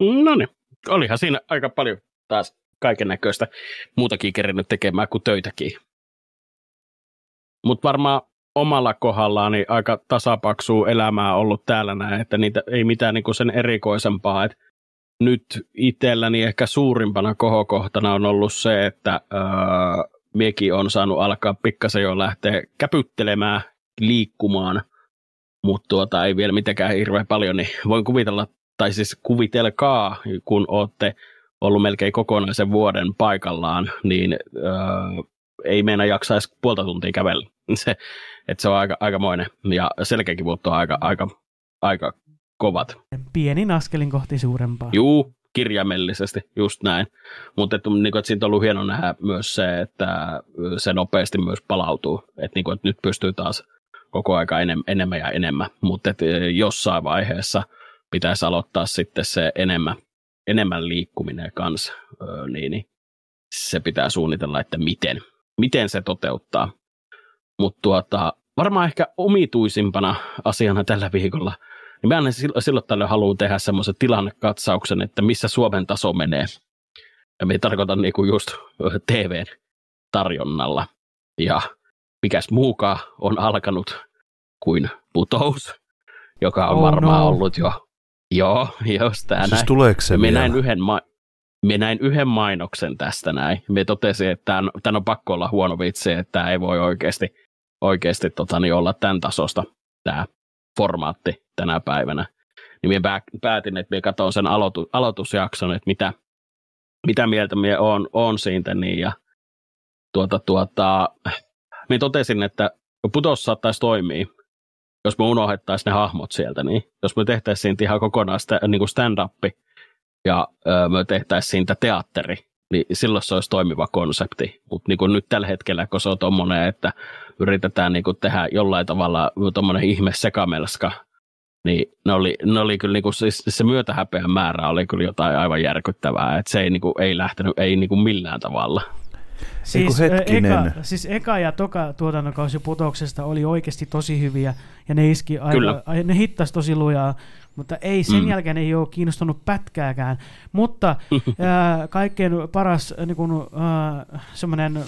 No olihan siinä aika paljon taas kaiken näköistä muutakin kerinyt tekemään kuin töitäkin. Mutta varmaan omalla kohdallaan niin aika tasapaksua elämää ollut täällä näin, että niitä ei mitään niinku sen erikoisempaa. Et nyt itselläni ehkä suurimpana kohokohtana on ollut se, että öö, miekin on saanut alkaa pikkasen jo lähteä käpyttelemään, liikkumaan, mutta tuota, ei vielä mitenkään hirveän paljon, niin voin kuvitella tai siis kuvitelkaa, kun olette ollut melkein kokonaisen vuoden paikallaan, niin öö, ei meina jaksaisi puolta tuntia kävellä. Se, että se on aika, aikamoinen ja selkäkivut on aika, aika, aika kovat. Pienin askelin kohti suurempaa. Juu, kirjaimellisesti, just näin. Mutta että, niin kuin, että siitä on ollut hieno nähdä myös se, että se nopeasti myös palautuu. Että, niin kuin, että nyt pystyy taas koko aika enemmän ja enemmän. Mutta että jossain vaiheessa – pitäisi aloittaa sitten se enemmän, enemmän liikkuminen kanssa, niin, niin se pitää suunnitella, että miten, miten se toteuttaa. Mutta tuota, varmaan ehkä omituisimpana asiana tällä viikolla, niin mä aina silloin tällöin haluan tehdä semmoisen tilannekatsauksen, että missä Suomen taso menee. Ja me tarkoitan niinku just TVn tarjonnalla. Ja mikäs muukaan on alkanut kuin putous, joka on oh varmaan no. ollut jo Joo, just tämä siis näin. tuleeko se me näin, yhden ma- me näin yhden mainoksen tästä näin. Me totesin, että tämän, tämän on pakko olla huono vitsi, että tämä ei voi oikeasti, oikeasti tota, niin olla tämän tasosta tämä formaatti tänä päivänä. Niin minä päätin, että minä katson sen aloitu, aloitusjakson, että mitä, mitä mieltä minä on, on siitä. Niin, ja tuota, tuota, minä totesin, että putos saattaisi toimia, jos me unohdettaisiin ne hahmot sieltä, niin jos me tehtäisiin ihan kokonaan sitä, niin kuin stand-up ja öö, me tehtäisiin siitä teatteri, niin silloin se olisi toimiva konsepti. Mutta niin nyt tällä hetkellä, kun se on tuommoinen, että yritetään niin tehdä jollain tavalla tuommoinen ihme sekamelska niin ne oli, ne oli kyllä niinku, siis se myötähäpeän määrä oli kyllä jotain aivan järkyttävää, että se ei, niinku, ei lähtenyt ei niinku millään tavalla. Siis, eka, siis eka ja toka tuotantokausi putoksesta oli oikeasti tosi hyviä ja ne iski aika, ne hittasi tosi lujaa, mutta ei sen mm. jälkeen ei ole kiinnostunut pätkääkään. Mutta ää, kaikkein paras niin kun, ää, semmoinen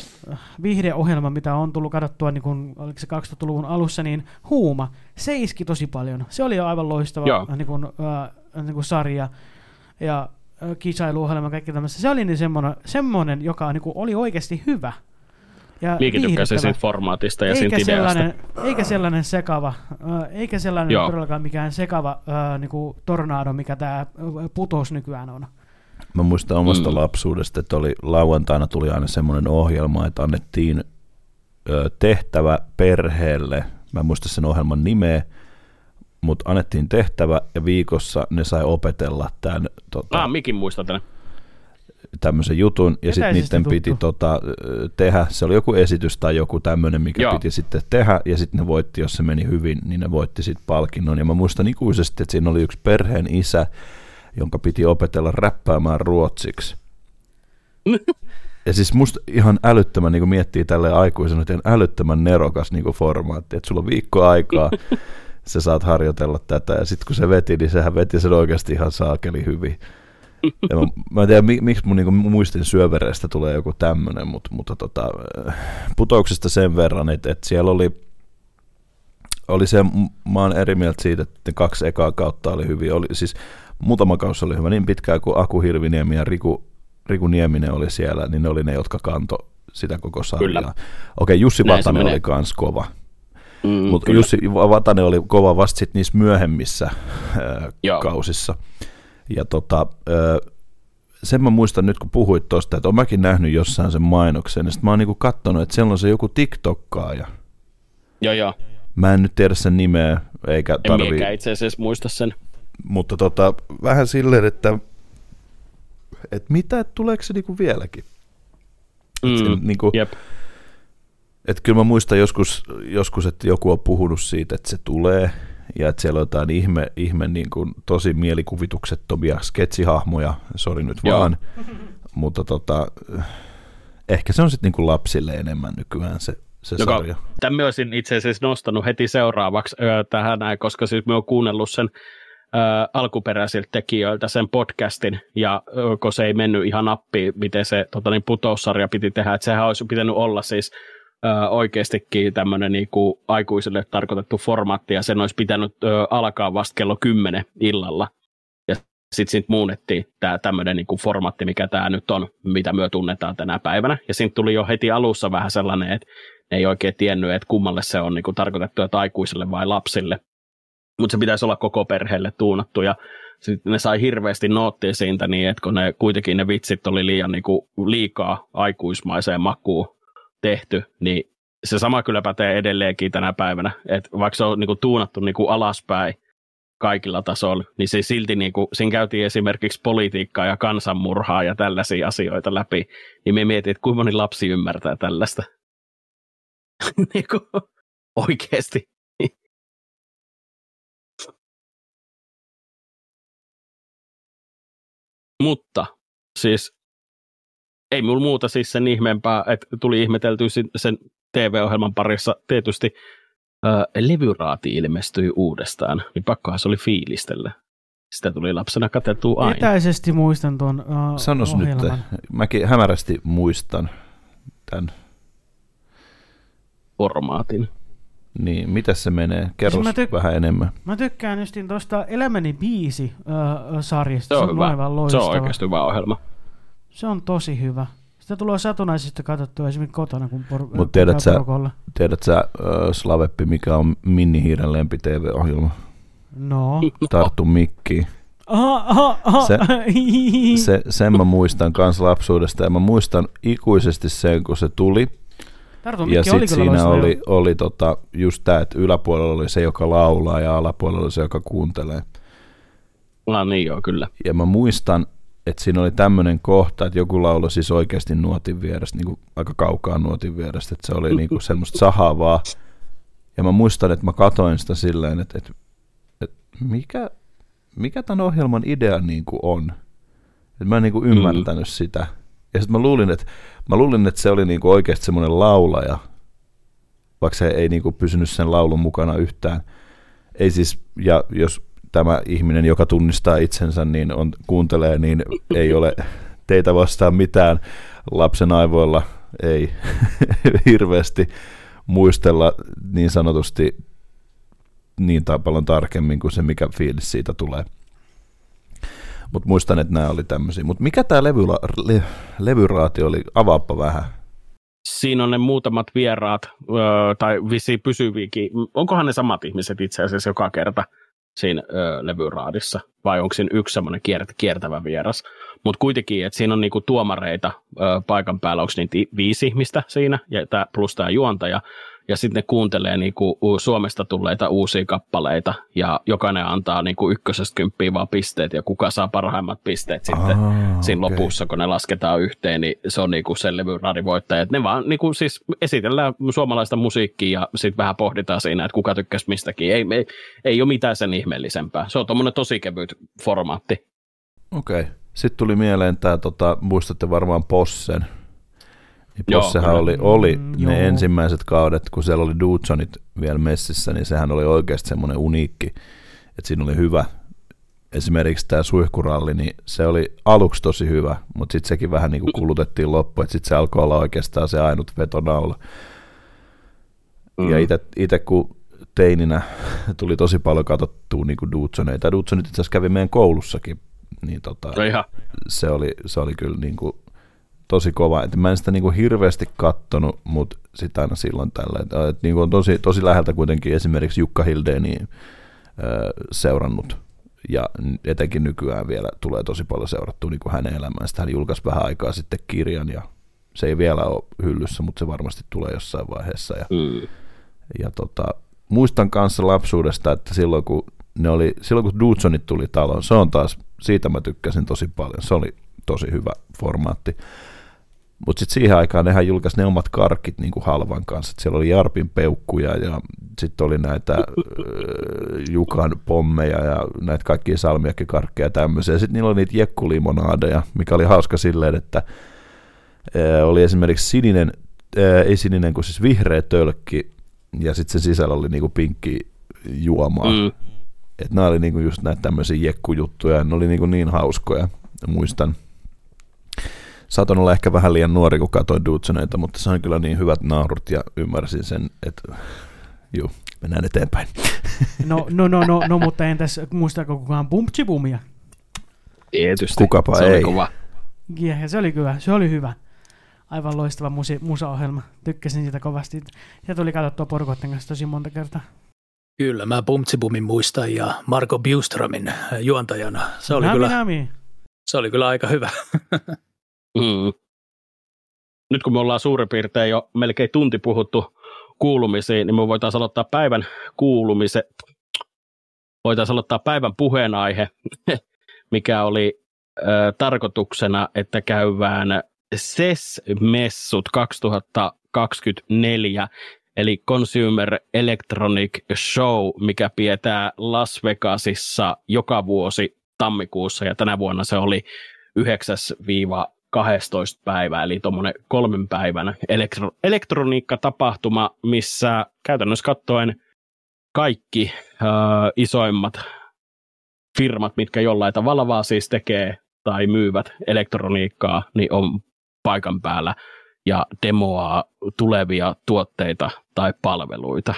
viihdeohjelma, mitä on tullut katsottua niin kun, oliko se 2000-luvun alussa, niin Huuma, se iski tosi paljon. Se oli jo aivan loistava niin kun, ää, niin kun sarja ja kisailuohjelma kaikki tämmöistä. Se oli niin semmoinen, semmoinen joka niin oli oikeasti hyvä. Ja Liikin tykkäsi siitä formaatista ja eikä siitä sellainen, Eikä sellainen sekava, eikä sellainen Joo. todellakaan mikään sekava äh, niin kuin tornado, mikä tämä putous nykyään on. Mä muistan omasta mm. lapsuudesta, että oli, lauantaina tuli aina semmoinen ohjelma, että annettiin ö, tehtävä perheelle, mä en muista sen ohjelman nimeä, mutta annettiin tehtävä ja viikossa ne sai opetella tämän. Tota, ah, mikin muistan tämän tämmöisen jutun, ja sitten niiden tuttu. piti tota, tehdä, se oli joku esitys tai joku tämmöinen, mikä Joo. piti sitten tehdä, ja sitten ne voitti, jos se meni hyvin, niin ne voitti sitten palkinnon. Ja mä muistan ikuisesti, että siinä oli yksi perheen isä, jonka piti opetella räppäämään ruotsiksi. Ja siis musta ihan älyttömän, niin kuin miettii tälle aikuisena, että älyttömän nerokas niin kuin formaatti, että sulla on viikko aikaa, sä saat harjoitella tätä, ja sitten kun se veti, niin sehän veti sen oikeasti ihan saakeli hyvin. Ja mä, mä en tiedä, miksi mun niinku muistin syövereistä tulee joku tämmöinen, mutta, mutta tota, putouksesta sen verran, että, että siellä oli, oli se, mä oon eri mieltä siitä, että ne kaksi ekaa kautta oli hyvin, oli, siis muutama kausi oli hyvä, niin pitkään kuin Aku Hirviniemi ja Riku, Riku Nieminen oli siellä, niin ne oli ne, jotka kanto sitä koko sarjaa. Okei, Jussi Näin Vatanen oli kans kova. Mm, Mutta Jussi Vatanen oli kova vasta sitten niissä myöhemmissä ää, kausissa. Ja tota, sen mä muistan nyt, kun puhuit tuosta, että olen mäkin nähnyt jossain sen mainoksen, ja sitten mä oon niinku katsonut, että siellä on se joku TikTokkaaja. Joo, joo. Mä en nyt tiedä sen nimeä, eikä tarvii... En itse asiassa muista sen. Mutta tota, vähän silleen, että, että mitä, että tuleeko se niinku vieläkin? Mm, et niinku, jep. Että kyllä mä muistan joskus, joskus, että joku on puhunut siitä, että se tulee, ja että siellä on jotain ihme, ihme niin kuin, tosi mielikuvituksettomia sketsihahmoja, sori nyt Joo. vaan, mutta tota, ehkä se on sitten niin lapsille enemmän nykyään se, se Joka, sarja. Tämän olisin itse asiassa nostanut heti seuraavaksi ö, tähän näin, koska siis me on kuunnellut sen ö, alkuperäisiltä tekijöiltä sen podcastin, ja ö, kun se ei mennyt ihan nappiin, miten se tota, niin putoussarja piti tehdä, että sehän olisi pitänyt olla siis ö, oikeastikin tämmöinen niinku aikuisille tarkoitettu formaatti, ja sen olisi pitänyt ö, alkaa vasta kello 10 illalla. Ja sitten sit muunnettiin tämä tämmöinen niinku formaatti, mikä tämä nyt on, mitä me tunnetaan tänä päivänä. Ja siitä tuli jo heti alussa vähän sellainen, että ne ei oikein tiennyt, että kummalle se on niinku tarkoitettu, että aikuisille vai lapsille. Mutta se pitäisi olla koko perheelle tuunattu, ja sitten ne sai hirveästi noottia siitä, niin että kun ne, kuitenkin ne vitsit oli liian niinku liikaa aikuismaiseen makuun tehty, niin se sama kyllä pätee edelleenkin tänä päivänä, että vaikka se on niin kuin tuunattu niin kuin alaspäin kaikilla tasoilla, niin se silti, niin kuin, siinä käytiin esimerkiksi politiikkaa ja kansanmurhaa ja tällaisia asioita läpi, niin me mietin, että kuinka moni lapsi ymmärtää tällaista. niin kuin, oikeasti. Mutta siis ei mulla muuta siis sen ihmeempää, että tuli ihmetelty sen TV-ohjelman parissa tietysti ää, levyraati ilmestyi uudestaan, niin pakkohan se oli fiilistellä. Sitä tuli lapsena katseltua aina. Etäisesti muistan tuon uh, Sanos ohjelman. nyt, mäkin hämärästi muistan tämän. Formaatin. Niin, mitä se menee? Kerro siis tyk- vähän enemmän. Mä tykkään justin tuosta Elämäni biisi uh, sarjasta. Se on, se on hyvä. aivan loistava. Se on oikeasti hyvä ohjelma. Se on tosi hyvä. Sitä tulee satunnaisesti katsottua esimerkiksi kotona, kun por- Mutta tiedät sä, tiedät sä uh, Slaveppi, mikä on Minni Hiiren lempi TV-ohjelma? No. Tarttu mikki. Aha, aha, aha. Se, se, sen mä muistan kans lapsuudesta ja mä muistan ikuisesti sen, kun se tuli. Tartu ja sitten siinä oli, oli tota, just tämä, että yläpuolella oli se, joka laulaa ja alapuolella oli se, joka kuuntelee. No niin joo, kyllä. Ja mä muistan, että siinä oli tämmöinen kohta, että joku laulo siis oikeasti nuotin vierestä, niin kuin aika kaukaa nuotin vierestä, että se oli niin kuin semmoista sahavaa. Ja mä muistan, että mä katoin sitä silleen, että, että, että mikä, mikä tämän ohjelman idea niin kuin on. Et mä en niin kuin ymmärtänyt mm. sitä. Ja sitten mä luulin, että, mä luulin, että se oli niin kuin oikeasti semmoinen laulaja, vaikka se ei niin kuin pysynyt sen laulun mukana yhtään. Ei siis, ja jos tämä ihminen, joka tunnistaa itsensä, niin on, kuuntelee, niin ei ole teitä vastaan mitään lapsen aivoilla, ei hirveästi muistella niin sanotusti niin paljon tarkemmin kuin se, mikä fiilis siitä tulee. Mutta muistan, että nämä oli tämmöisiä. Mutta mikä tämä levyla, le, levyraati oli? Avaappa vähän. Siinä on ne muutamat vieraat, öö, tai visi pysyviäkin. Onkohan ne samat ihmiset itse asiassa joka kerta siinä öö, levyraadissa? Vai onko siinä yksi semmoinen kiert, kiertävä vieras? Mutta kuitenkin, että siinä on niinku tuomareita öö, paikan päällä, onko niitä viisi ihmistä siinä, ja tää, plus tämä juontaja ja sitten ne kuuntelee niinku Suomesta tulleita uusia kappaleita, ja jokainen antaa niinku ykkösestä kymppiä vaan pisteet, ja kuka saa parhaimmat pisteet sitten Aa, siinä okay. lopussa, kun ne lasketaan yhteen, niin se on niinku se levyraadivoittaja. ne vaan niinku siis esitellään suomalaista musiikkia, ja sitten vähän pohditaan siinä, että kuka tykkäsi mistäkin. Ei, ei, ei ole mitään sen ihmeellisempää. Se on tuommoinen tosi kevyt formaatti. Okei. Okay. Sitten tuli mieleen tämä, tota, muistatte varmaan Possen, niin sehän oli, oli mm, ne joo. ensimmäiset kaudet, kun siellä oli Dudsonit vielä messissä, niin sehän oli oikeasti semmoinen uniikki, että siinä oli hyvä. Esimerkiksi tämä suihkuralli, niin se oli aluksi tosi hyvä, mutta sitten sekin vähän niin kuin kulutettiin loppuun, että sitten se alkoi olla oikeastaan se ainut vetonaula. Mm. Ja itse kun teininä tuli tosi paljon katsottua niin kuin Dudsoneita. Dudsonit itse asiassa kävi meidän koulussakin, niin tota, no se, oli, se oli kyllä niin kuin tosi kova. Et mä en sitä niinku hirveästi kattonut, mutta sitä aina silloin tällä. Et, et niinku on tosi, tosi läheltä kuitenkin esimerkiksi Jukka Hildeni seurannut. Ja etenkin nykyään vielä tulee tosi paljon seurattua niin hänen elämäänsä. Hän julkaisi vähän aikaa sitten kirjan ja se ei vielä ole hyllyssä, mutta se varmasti tulee jossain vaiheessa. Ja, mm. ja tota, muistan kanssa lapsuudesta, että silloin kun ne oli, silloin kun Dudsonit tuli taloon, se on taas, siitä mä tykkäsin tosi paljon. Se oli tosi hyvä formaatti. Mutta sitten siihen aikaan nehän julkaisi ne omat karkit niin kuin halvan kanssa. Et siellä oli Jarpin peukkuja ja sitten oli näitä äh, Jukan pommeja ja näitä kaikkia salmiakkikarkkeja ja tämmöisiä. Sitten niillä oli niitä jekkulimonaadeja, mikä oli hauska silleen, että äh, oli esimerkiksi sininen, äh, ei sininen kuin siis vihreä tölkki ja sitten sen sisällä oli niinku pinkki juomaa. Mm. Et nämä oli niinku just näitä tämmöisiä jekkujuttuja ja ne oli niinku niin hauskoja, muistan saatan olla ehkä vähän liian nuori, kun katsoin Dudsoneita, mutta se on kyllä niin hyvät naurut ja ymmärsin sen, että juu, mennään eteenpäin. No, no, no, no, no mutta entäs muistaako kukaan Bumpchibumia? Tietysti. Kukapa se ei. Oli kova. Ja, se oli hyvä, se oli hyvä. Aivan loistava musi, musaohjelma. Tykkäsin sitä kovasti. Ja tuli katsottua porukoiden kanssa tosi monta kertaa. Kyllä, mä Bumtsibumin muistan ja Marko Bjustromin juontajana. Se oli, nami, kyllä, nami. se oli kyllä aika hyvä. Mm. Nyt kun me ollaan suurin piirtein jo melkein tunti puhuttu kuulumisiin, niin me voitaisiin aloittaa päivän kuulumise, voitaisiin aloittaa päivän puheenaihe, mikä oli ö, tarkoituksena, että käyvään SES-messut 2024, eli Consumer Electronic Show, mikä pidetään Las Vegasissa joka vuosi tammikuussa, ja tänä vuonna se oli 9 12 päivää, eli tuommoinen kolmen päivän elektro- elektroniikkatapahtuma, missä käytännössä katsoen kaikki äh, isoimmat firmat, mitkä jollain tavalla siis tekee tai myyvät elektroniikkaa, niin on paikan päällä ja demoaa tulevia tuotteita tai palveluita.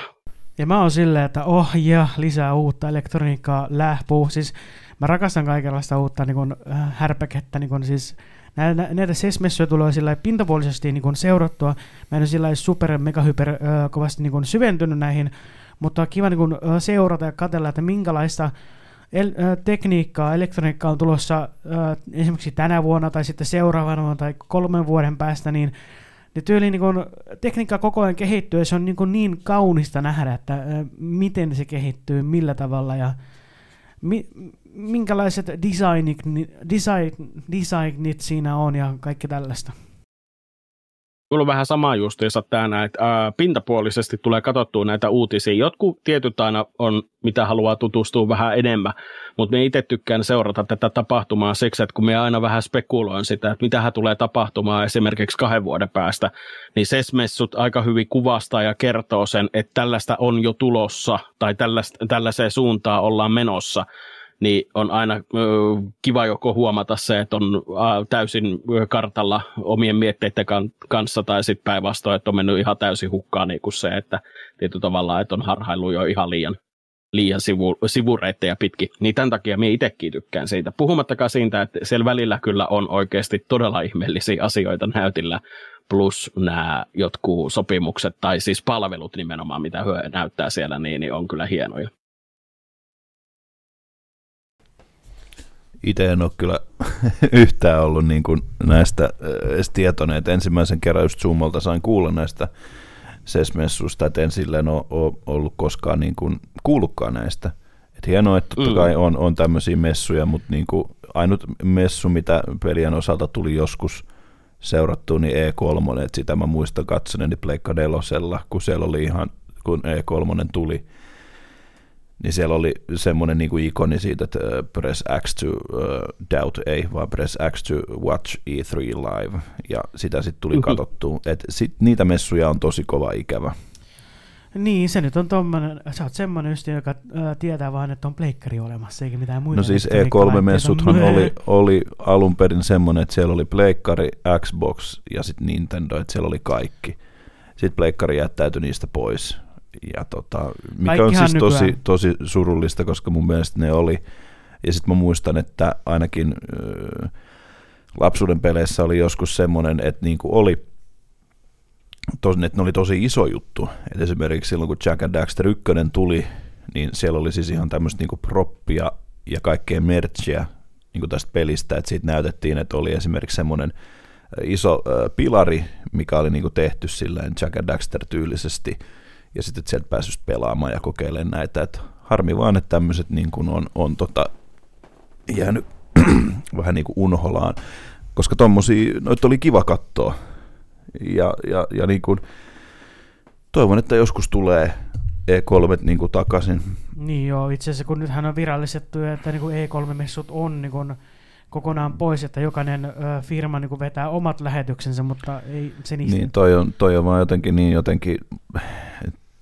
Ja mä oon silleen, että oh ja lisää uutta elektroniikkaa lähpuu. Siis mä rakastan kaikenlaista uutta niin kun, äh, härpäkettä, niin kun, siis näitä, näitä SES-messuja tulee sillä pintapuolisesti niin kuin seurattua. Mä en ole sillä super, mega, hyper kovasti niin kuin syventynyt näihin, mutta on kiva niin kuin, seurata ja katsella, että minkälaista el- tekniikkaa, elektroniikkaa on tulossa esimerkiksi tänä vuonna tai sitten seuraavana vuonna tai kolmen vuoden päästä, niin ne tyyli niin kun, tekniikka koko ajan kehittyy ja se on niin, kuin niin kaunista nähdä, että äh, miten se kehittyy, millä tavalla ja mi- minkälaiset designit, design, designit siinä on ja kaikki tällaista. On vähän sama justiinsa tämä, että ää, pintapuolisesti tulee katsottua näitä uutisia. Jotkut tietyt aina on, mitä haluaa tutustua vähän enemmän, mutta me itse tykkään seurata tätä tapahtumaa siksi, että kun me aina vähän spekuloin sitä, että mitä tulee tapahtumaan esimerkiksi kahden vuoden päästä, niin SES-messut aika hyvin kuvastaa ja kertoo sen, että tällaista on jo tulossa tai tällaiseen suuntaan ollaan menossa niin on aina kiva joko huomata se, että on täysin kartalla omien mietteiden kanssa, tai sitten päinvastoin, että on mennyt ihan täysin hukkaan niin kuin se, että tietyllä tavalla, että on harhailu jo ihan liian, liian sivu, sivureittejä pitkin. Niin tämän takia minä itsekin tykkään siitä. Puhumattakaan siitä, että siellä välillä kyllä on oikeasti todella ihmeellisiä asioita näytillä, plus nämä jotkut sopimukset, tai siis palvelut nimenomaan, mitä hyö näyttää siellä, niin, niin on kyllä hienoja. Itse en ole kyllä yhtään ollut niin kuin näistä edes tietoinen, että ensimmäisen kerran just Zoomolta sain kuulla näistä SES-messuista, että en silleen ole, ole ollut koskaan niin kuin kuullutkaan näistä. Et hienoa, että totta mm. kai on, on tämmöisiä messuja, mutta niin kuin ainut messu, mitä pelien osalta tuli joskus seurattua, niin E3, että sitä mä muistan katsoneeni Pleikka Delosella, kun siellä oli ihan, kun E3 tuli – niin siellä oli semmoinen niin kuin ikoni siitä, että uh, press X to uh, doubt, ei, vaan press X to watch E3 live, ja sitä sitten tuli mm-hmm. katsottua. Et sit, niitä messuja on tosi kova ikävä. Niin, se nyt on tommonen, sä oot semmonen ystävä, joka ää, tietää vaan, että on pleikkari olemassa, eikä mitään muita. No siis E3-messuthan oli, oli alun perin semmonen, että siellä oli pleikkari, Xbox ja sitten Nintendo, että siellä oli kaikki. Sitten pleikkari jättäytyi niistä pois ja tota, mikä on siis tosi, tosi surullista, koska mun mielestä ne oli, ja sitten mä muistan, että ainakin ö, lapsuuden peleissä oli joskus semmoinen, että niinku oli, tos, että ne oli tosi iso juttu. Et esimerkiksi silloin, kun Jack and Daxter 1 tuli, niin siellä oli siis ihan tämmöistä niinku proppia ja kaikkea merchia niinku tästä pelistä, että siitä näytettiin, että oli esimerkiksi semmoinen iso ö, pilari, mikä oli niinku tehty silleen Jack and Daxter tyylisesti, ja sitten sieltä pääsisi pelaamaan ja kokeilemaan näitä. Et harmi vaan, että tämmöiset niin on, on tota, jäänyt vähän niin kuin unholaan, koska tommosia, noita oli kiva katsoa. Ja, ja, ja niin kuin, toivon, että joskus tulee E3 niin kuin takaisin. Niin joo, itse asiassa kun nythän on virallistettu, että niin kuin E3-messut on niin kuin kokonaan pois, että jokainen ö, firma niin kuin vetää omat lähetyksensä, mutta ei se niistä. Niin, toi on, toi on vaan jotenkin niin jotenkin,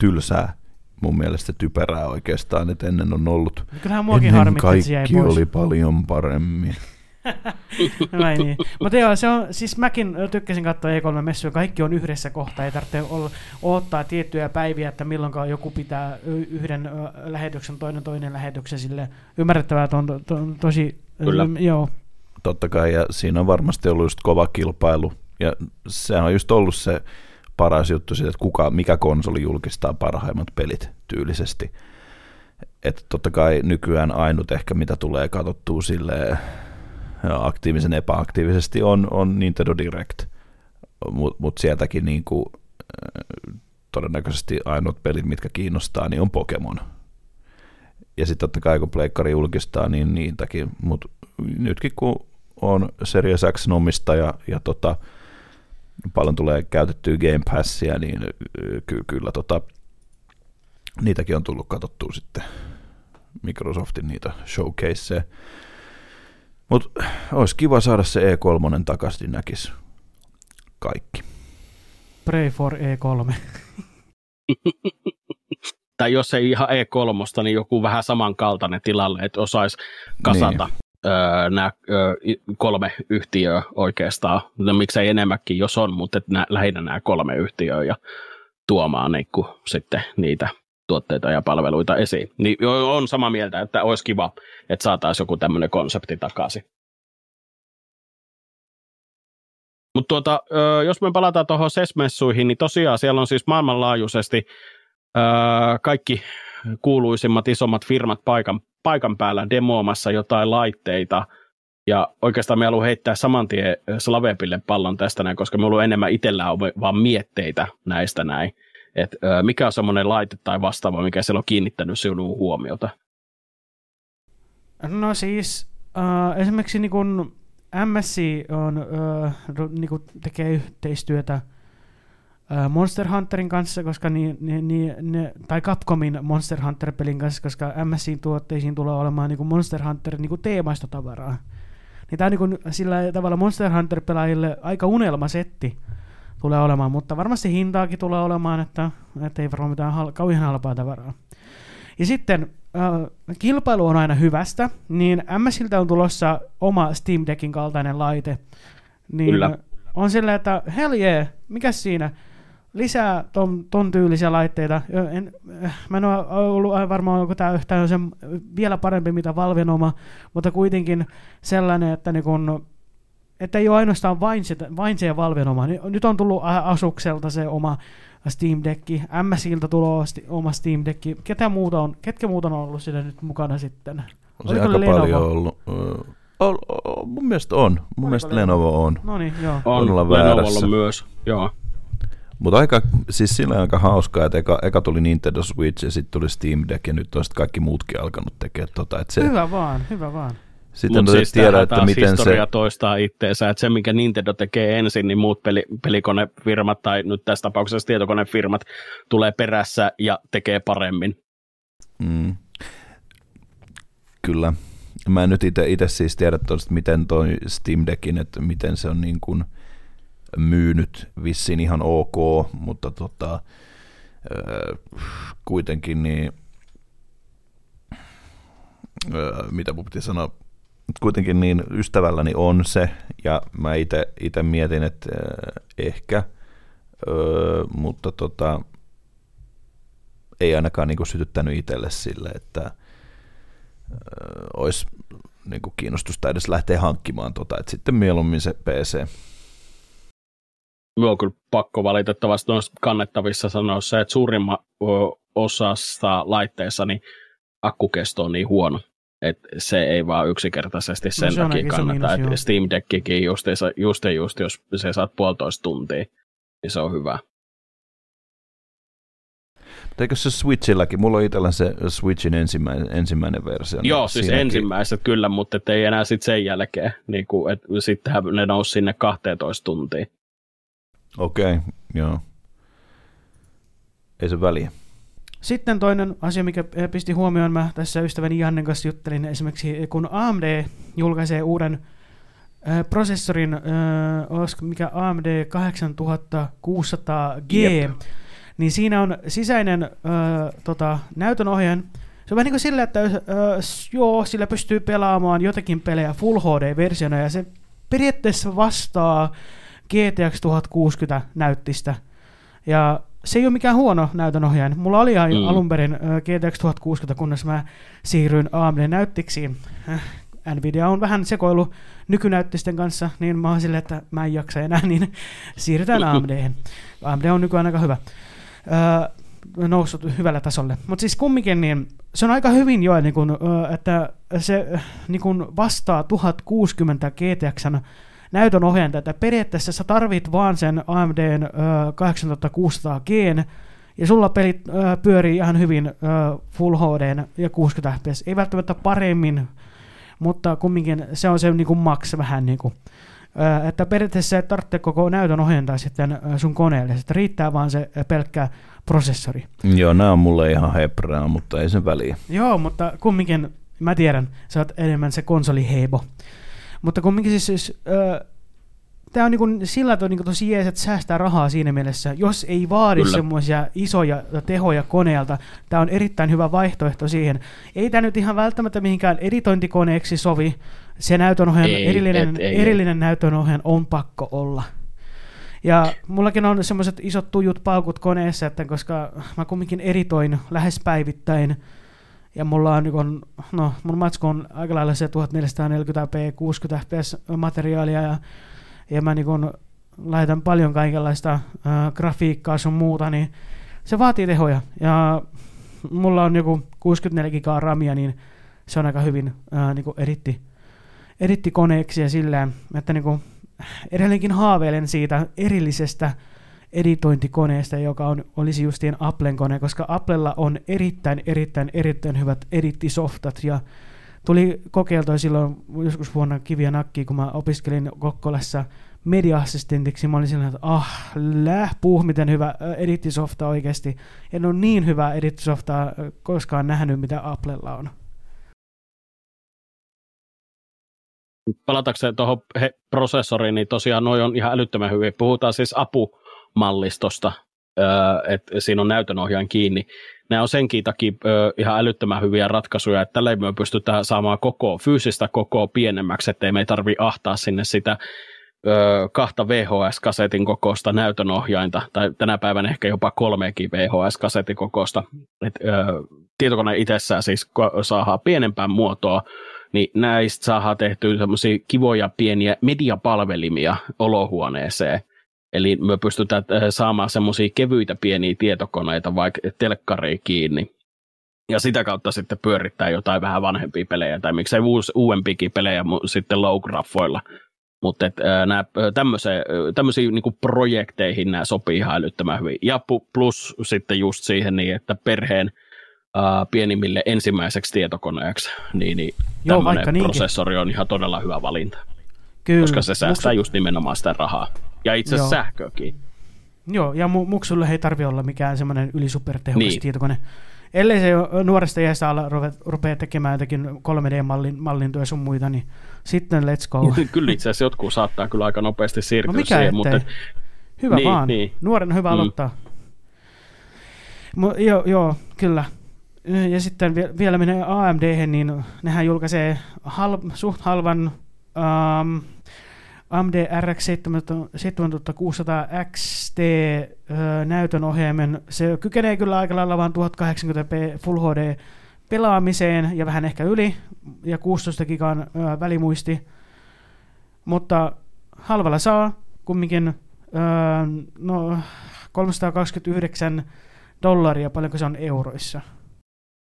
tylsää mun mielestä typerää oikeastaan, että ennen on ollut. Kyllähän muakin ennen harmitti, kaikki jäi pois. oli paljon paremmin. Näin niin. Mutta joo, se on, siis mäkin tykkäsin katsoa E3-messuja, kaikki on yhdessä kohtaa, ei tarvitse olla, odottaa tiettyjä päiviä, että milloin joku pitää yhden lähetyksen, toinen toinen lähetyksen sille ymmärrettävää, että on to, to, tosi, Kyllä. Ähm, joo. Totta kai, ja siinä on varmasti ollut just kova kilpailu, ja se on just ollut se, paras juttu siitä, että kuka, mikä konsoli julkistaa parhaimmat pelit tyylisesti. Että totta kai nykyään ainut ehkä, mitä tulee katsottua sille aktiivisen epäaktiivisesti, on, on Nintendo Direct. Mutta mut sieltäkin niinku, todennäköisesti ainoat pelit, mitkä kiinnostaa, niin on Pokemon. Ja sitten totta kai kun Pleikkari julkistaa, niin niitäkin. Mutta nytkin kun on Series X omistaja ja tota, paljon tulee käytettyä Game Passia, niin ky- kyllä tota, niitäkin on tullut katsottua sitten Microsoftin niitä showcaseja. Mutta olisi kiva saada se E3 takaisin, niin näkisi kaikki. Pray for E3. tai jos ei ihan E3, niin joku vähän samankaltainen tilalle, että osaisi kasata niin nämä kolme yhtiöä oikeastaan, no, miksei enemmänkin jos on, mutta että nää, lähinnä nämä kolme yhtiöä ja tuomaan niin kuin, sitten niitä tuotteita ja palveluita esiin. Niin on sama mieltä, että olisi kiva, että saataisiin joku tämmöinen konsepti takaisin. Mutta tuota, jos me palataan tuohon SES-messuihin, niin tosiaan siellä on siis maailmanlaajuisesti kaikki kuuluisimmat isommat firmat paikan, paikan päällä demoamassa jotain laitteita, ja oikeastaan me haluan heittää saman tien Slavepille pallon tästä näin, koska me ollut enemmän itsellä vaan mietteitä näistä näin. Et, mikä on semmoinen laite tai vastaava, mikä siellä on kiinnittänyt sinun huomiota? No siis äh, esimerkiksi niin kun MSC on, äh, niin kun tekee yhteistyötä Monster Hunterin kanssa, koska ni, ni, ni, ne, tai Capcomin Monster Hunter-pelin kanssa, koska MSin tuotteisiin tulee olemaan niin kuin Monster Hunter niin kuin teemaista tavaraa. Niin tämä on niin kuin, sillä tavalla Monster Hunter-pelaajille aika unelmasetti tulee olemaan, mutta varmasti hintaakin tulee olemaan, että, että ei varmaan mitään hal- kauhean halpaa tavaraa. Ja sitten äh, kilpailu on aina hyvästä, niin MSiltä on tulossa oma Steam Deckin kaltainen laite. Niin Kyllä. On silleen, että hell yeah, mikä siinä? Lisää ton, ton tyylisiä laitteita. En, mä en ole ollut varmaan, onko tämä yhtään se vielä parempi mitä Valven oma, mutta kuitenkin sellainen, että niin kun, että ei ole ainoastaan vain se, vain se Valven oma. Nyt on tullut Asukselta se oma Steam Deck, MSiltä tulee oma Steam Deck. Ketä muuta on, ketkä muuta on ollut siinä nyt mukana sitten? On se aika Lenovo? paljon ollut. O, o, mun mielestä on. Mun Oliko mielestä Lenovo, Lenovo on. No niin, joo. On, on Lenovolla myös, joo. Mutta aika, siis sillä aika hauskaa, että eka, eka tuli Nintendo Switch ja sitten tuli Steam Deck ja nyt on sitten kaikki muutkin alkanut tekemään tota. Että se, hyvä vaan, hyvä vaan. Sitten Mutta siis tiedä, että miten historia se... toistaa itteensä, että se minkä Nintendo tekee ensin, niin muut peli, pelikonefirmat tai nyt tässä tapauksessa tietokonefirmat tulee perässä ja tekee paremmin. Mm. Kyllä. Mä en nyt itse siis tiedä tosiaan, miten toi Steam Deckin, että miten se on niin kuin – myynyt vissiin ihan ok, mutta tota, kuitenkin niin, mitä mun piti sanoa, kuitenkin niin ystävälläni on se, ja mä itse mietin, että ehkä, mutta tota, ei ainakaan niin sytyttänyt itselle sille, että olisi niin kiinnostusta edes lähteä hankkimaan tota, että sitten mieluummin se PC minun on kyllä pakko valitettavasti noissa kannettavissa sanoa se, että suurimman osasta laitteissa niin akkukesto on niin huono, että se ei vaan yksinkertaisesti no sen no, takia kannata. Että Steam Deckikin just, just, just, jos se saat puolitoista tuntia, niin se on hyvä. Eikö se Switchilläkin? Mulla on itsellä se Switchin ensimmäinen, ensimmäinen versio. Joo, niin siis siinäkin... ensimmäiset kyllä, mutta ei enää sitten sen jälkeen. Niin kuin, että sittenhän ne nousi sinne 12 tuntia. Okei, okay, joo. Ei se väliä. Sitten toinen asia, mikä pisti huomioon, mä tässä ystäväni Jannen kanssa juttelin esimerkiksi, kun AMD julkaisee uuden äh, prosessorin, äh, olisiko mikä AMD 8600G, Jep. niin siinä on sisäinen äh, tota, näytönohjaajan. Se on vähän niin kuin sillä, että äh, joo, sillä pystyy pelaamaan jotakin pelejä Full HD-versiona, ja se periaatteessa vastaa GTX 1060 näyttistä. Ja se ei ole mikään huono näytönohjaaja. Mulla oli mm. alun perin GTX 1060, kunnes mä siirryin AMD-näyttiksiin. Äh, Nvidia on vähän sekoilu nykynäyttisten kanssa, niin mä oon silleen, että mä en jaksa enää, niin siirrytään AMD. AMD on nykyään aika hyvä. Öö, noussut hyvälle tasolle. Mutta siis kumminkin, niin se on aika hyvin jo, niin kun, että se niin kun vastaa 1060 GTXn näytön ohjainta, että periaatteessa sä tarvit vaan sen AMDn 8600 g ja sulla pelit ö, pyörii ihan hyvin ö, Full HD ja 60 fps. Ei välttämättä paremmin, mutta kumminkin se on se niin kuin max vähän niin kuin. Ö, että periaatteessa et tarvitse koko näytön ohjentaa sitten sun koneelle, että riittää vaan se pelkkä prosessori. Joo, nämä on mulle ihan heprää, mutta ei sen väliä. Joo, mutta kumminkin, mä tiedän, sä oot enemmän se konsoliheibo. Mutta kumminkin siis, siis äh, tämä on niin sillä tavalla niin tosi jees, että säästää rahaa siinä mielessä. Jos ei vaadi semmoisia isoja tehoja koneelta, tämä on erittäin hyvä vaihtoehto siihen. Ei tämä nyt ihan välttämättä mihinkään editointikoneeksi sovi. Se näytönohjaajan, ei, erillinen, et, ei, erillinen ei. näytönohjaajan on pakko olla. Ja mullakin on semmoiset isot tujut paukut koneessa, että koska mä kumminkin editoin lähes päivittäin, ja mulla on, niin no, mun matsku on aika lailla se 1440p 60 fps materiaalia ja, ja mä niin laitan paljon kaikenlaista äh, grafiikkaa sun muuta, niin se vaatii tehoja. Ja mulla on joku 64 gigaa ramia, niin se on aika hyvin äh, niin editti, editti koneeksi ja silleen, että niin edelleenkin haaveilen siitä erillisestä editointikoneesta, joka on, olisi justiin Applen kone, koska Applella on erittäin, erittäin, erittäin hyvät edittisoftat ja tuli kokeiltua silloin joskus vuonna kiviä nakkiin, kun mä opiskelin Kokkolassa media-assistentiksi. Mä olin sillä, että ah, lähpuh, miten hyvä edittisofta oikeasti. En ole niin hyvää edittisoftaa koskaan nähnyt, mitä Applella on. Palatakseen tuohon prosessoriin, niin tosiaan noin on ihan älyttömän hyvin. Puhutaan siis apumallistosta, että siinä on näytönohjaan kiinni. Nämä on senkin takia ihan älyttömän hyviä ratkaisuja, että tällä me pystytään saamaan koko, fyysistä koko pienemmäksi, ettei me ei tarvi ahtaa sinne sitä kahta VHS-kasetin kokoista näytönohjainta, tai tänä päivänä ehkä jopa kolmekin VHS-kasetin kokoista. Et, ö, tietokone itsessään siis saadaan pienempään muotoa, niin näistä saadaan tehtyä semmoisia kivoja pieniä mediapalvelimia olohuoneeseen. Eli me pystytään saamaan semmoisia kevyitä pieniä tietokoneita vaikka telkkariin kiinni. Ja sitä kautta sitten pyörittää jotain vähän vanhempia pelejä, tai miksei uus, uudempikin pelejä sitten low-graffoilla. Mutta nämä tämmöisiin niin projekteihin nämä sopii ihan älyttömän hyvin. Ja plus sitten just siihen niin, että perheen uh, pienimmille ensimmäiseksi tietokoneeksi, niin, niin Joo, tämmöinen prosessori on ihan todella hyvä valinta. Kyllä. Koska se säästää Muksu... just nimenomaan sitä rahaa. Ja itse asiassa sähköäkin. Joo, ja mu- muksulle ei tarvi olla mikään semmoinen ylisupertehokas niin. tietokone. Ellei se nuoresta iästä alla rupea tekemään jotakin 3D-mallintoja sun muita, niin sitten let's go. kyllä itse asiassa jotkut saattaa kyllä aika nopeasti siirtyä no mikä siihen. Mutta... Hyvä niin, vaan. Niin. Nuoren hyvä mm. aloittaa. Mo, joo, joo, kyllä. Ja sitten vielä menee AMD, niin nehän julkaisee hal, suht halvan um, AMD RX 7600 XT näytön ohjaimen. Se kykenee kyllä aika lailla vain 1080p Full HD pelaamiseen ja vähän ehkä yli ja 16 gigan ö, välimuisti. Mutta halvalla saa kumminkin ö, no, 329 dollaria, paljonko se on euroissa.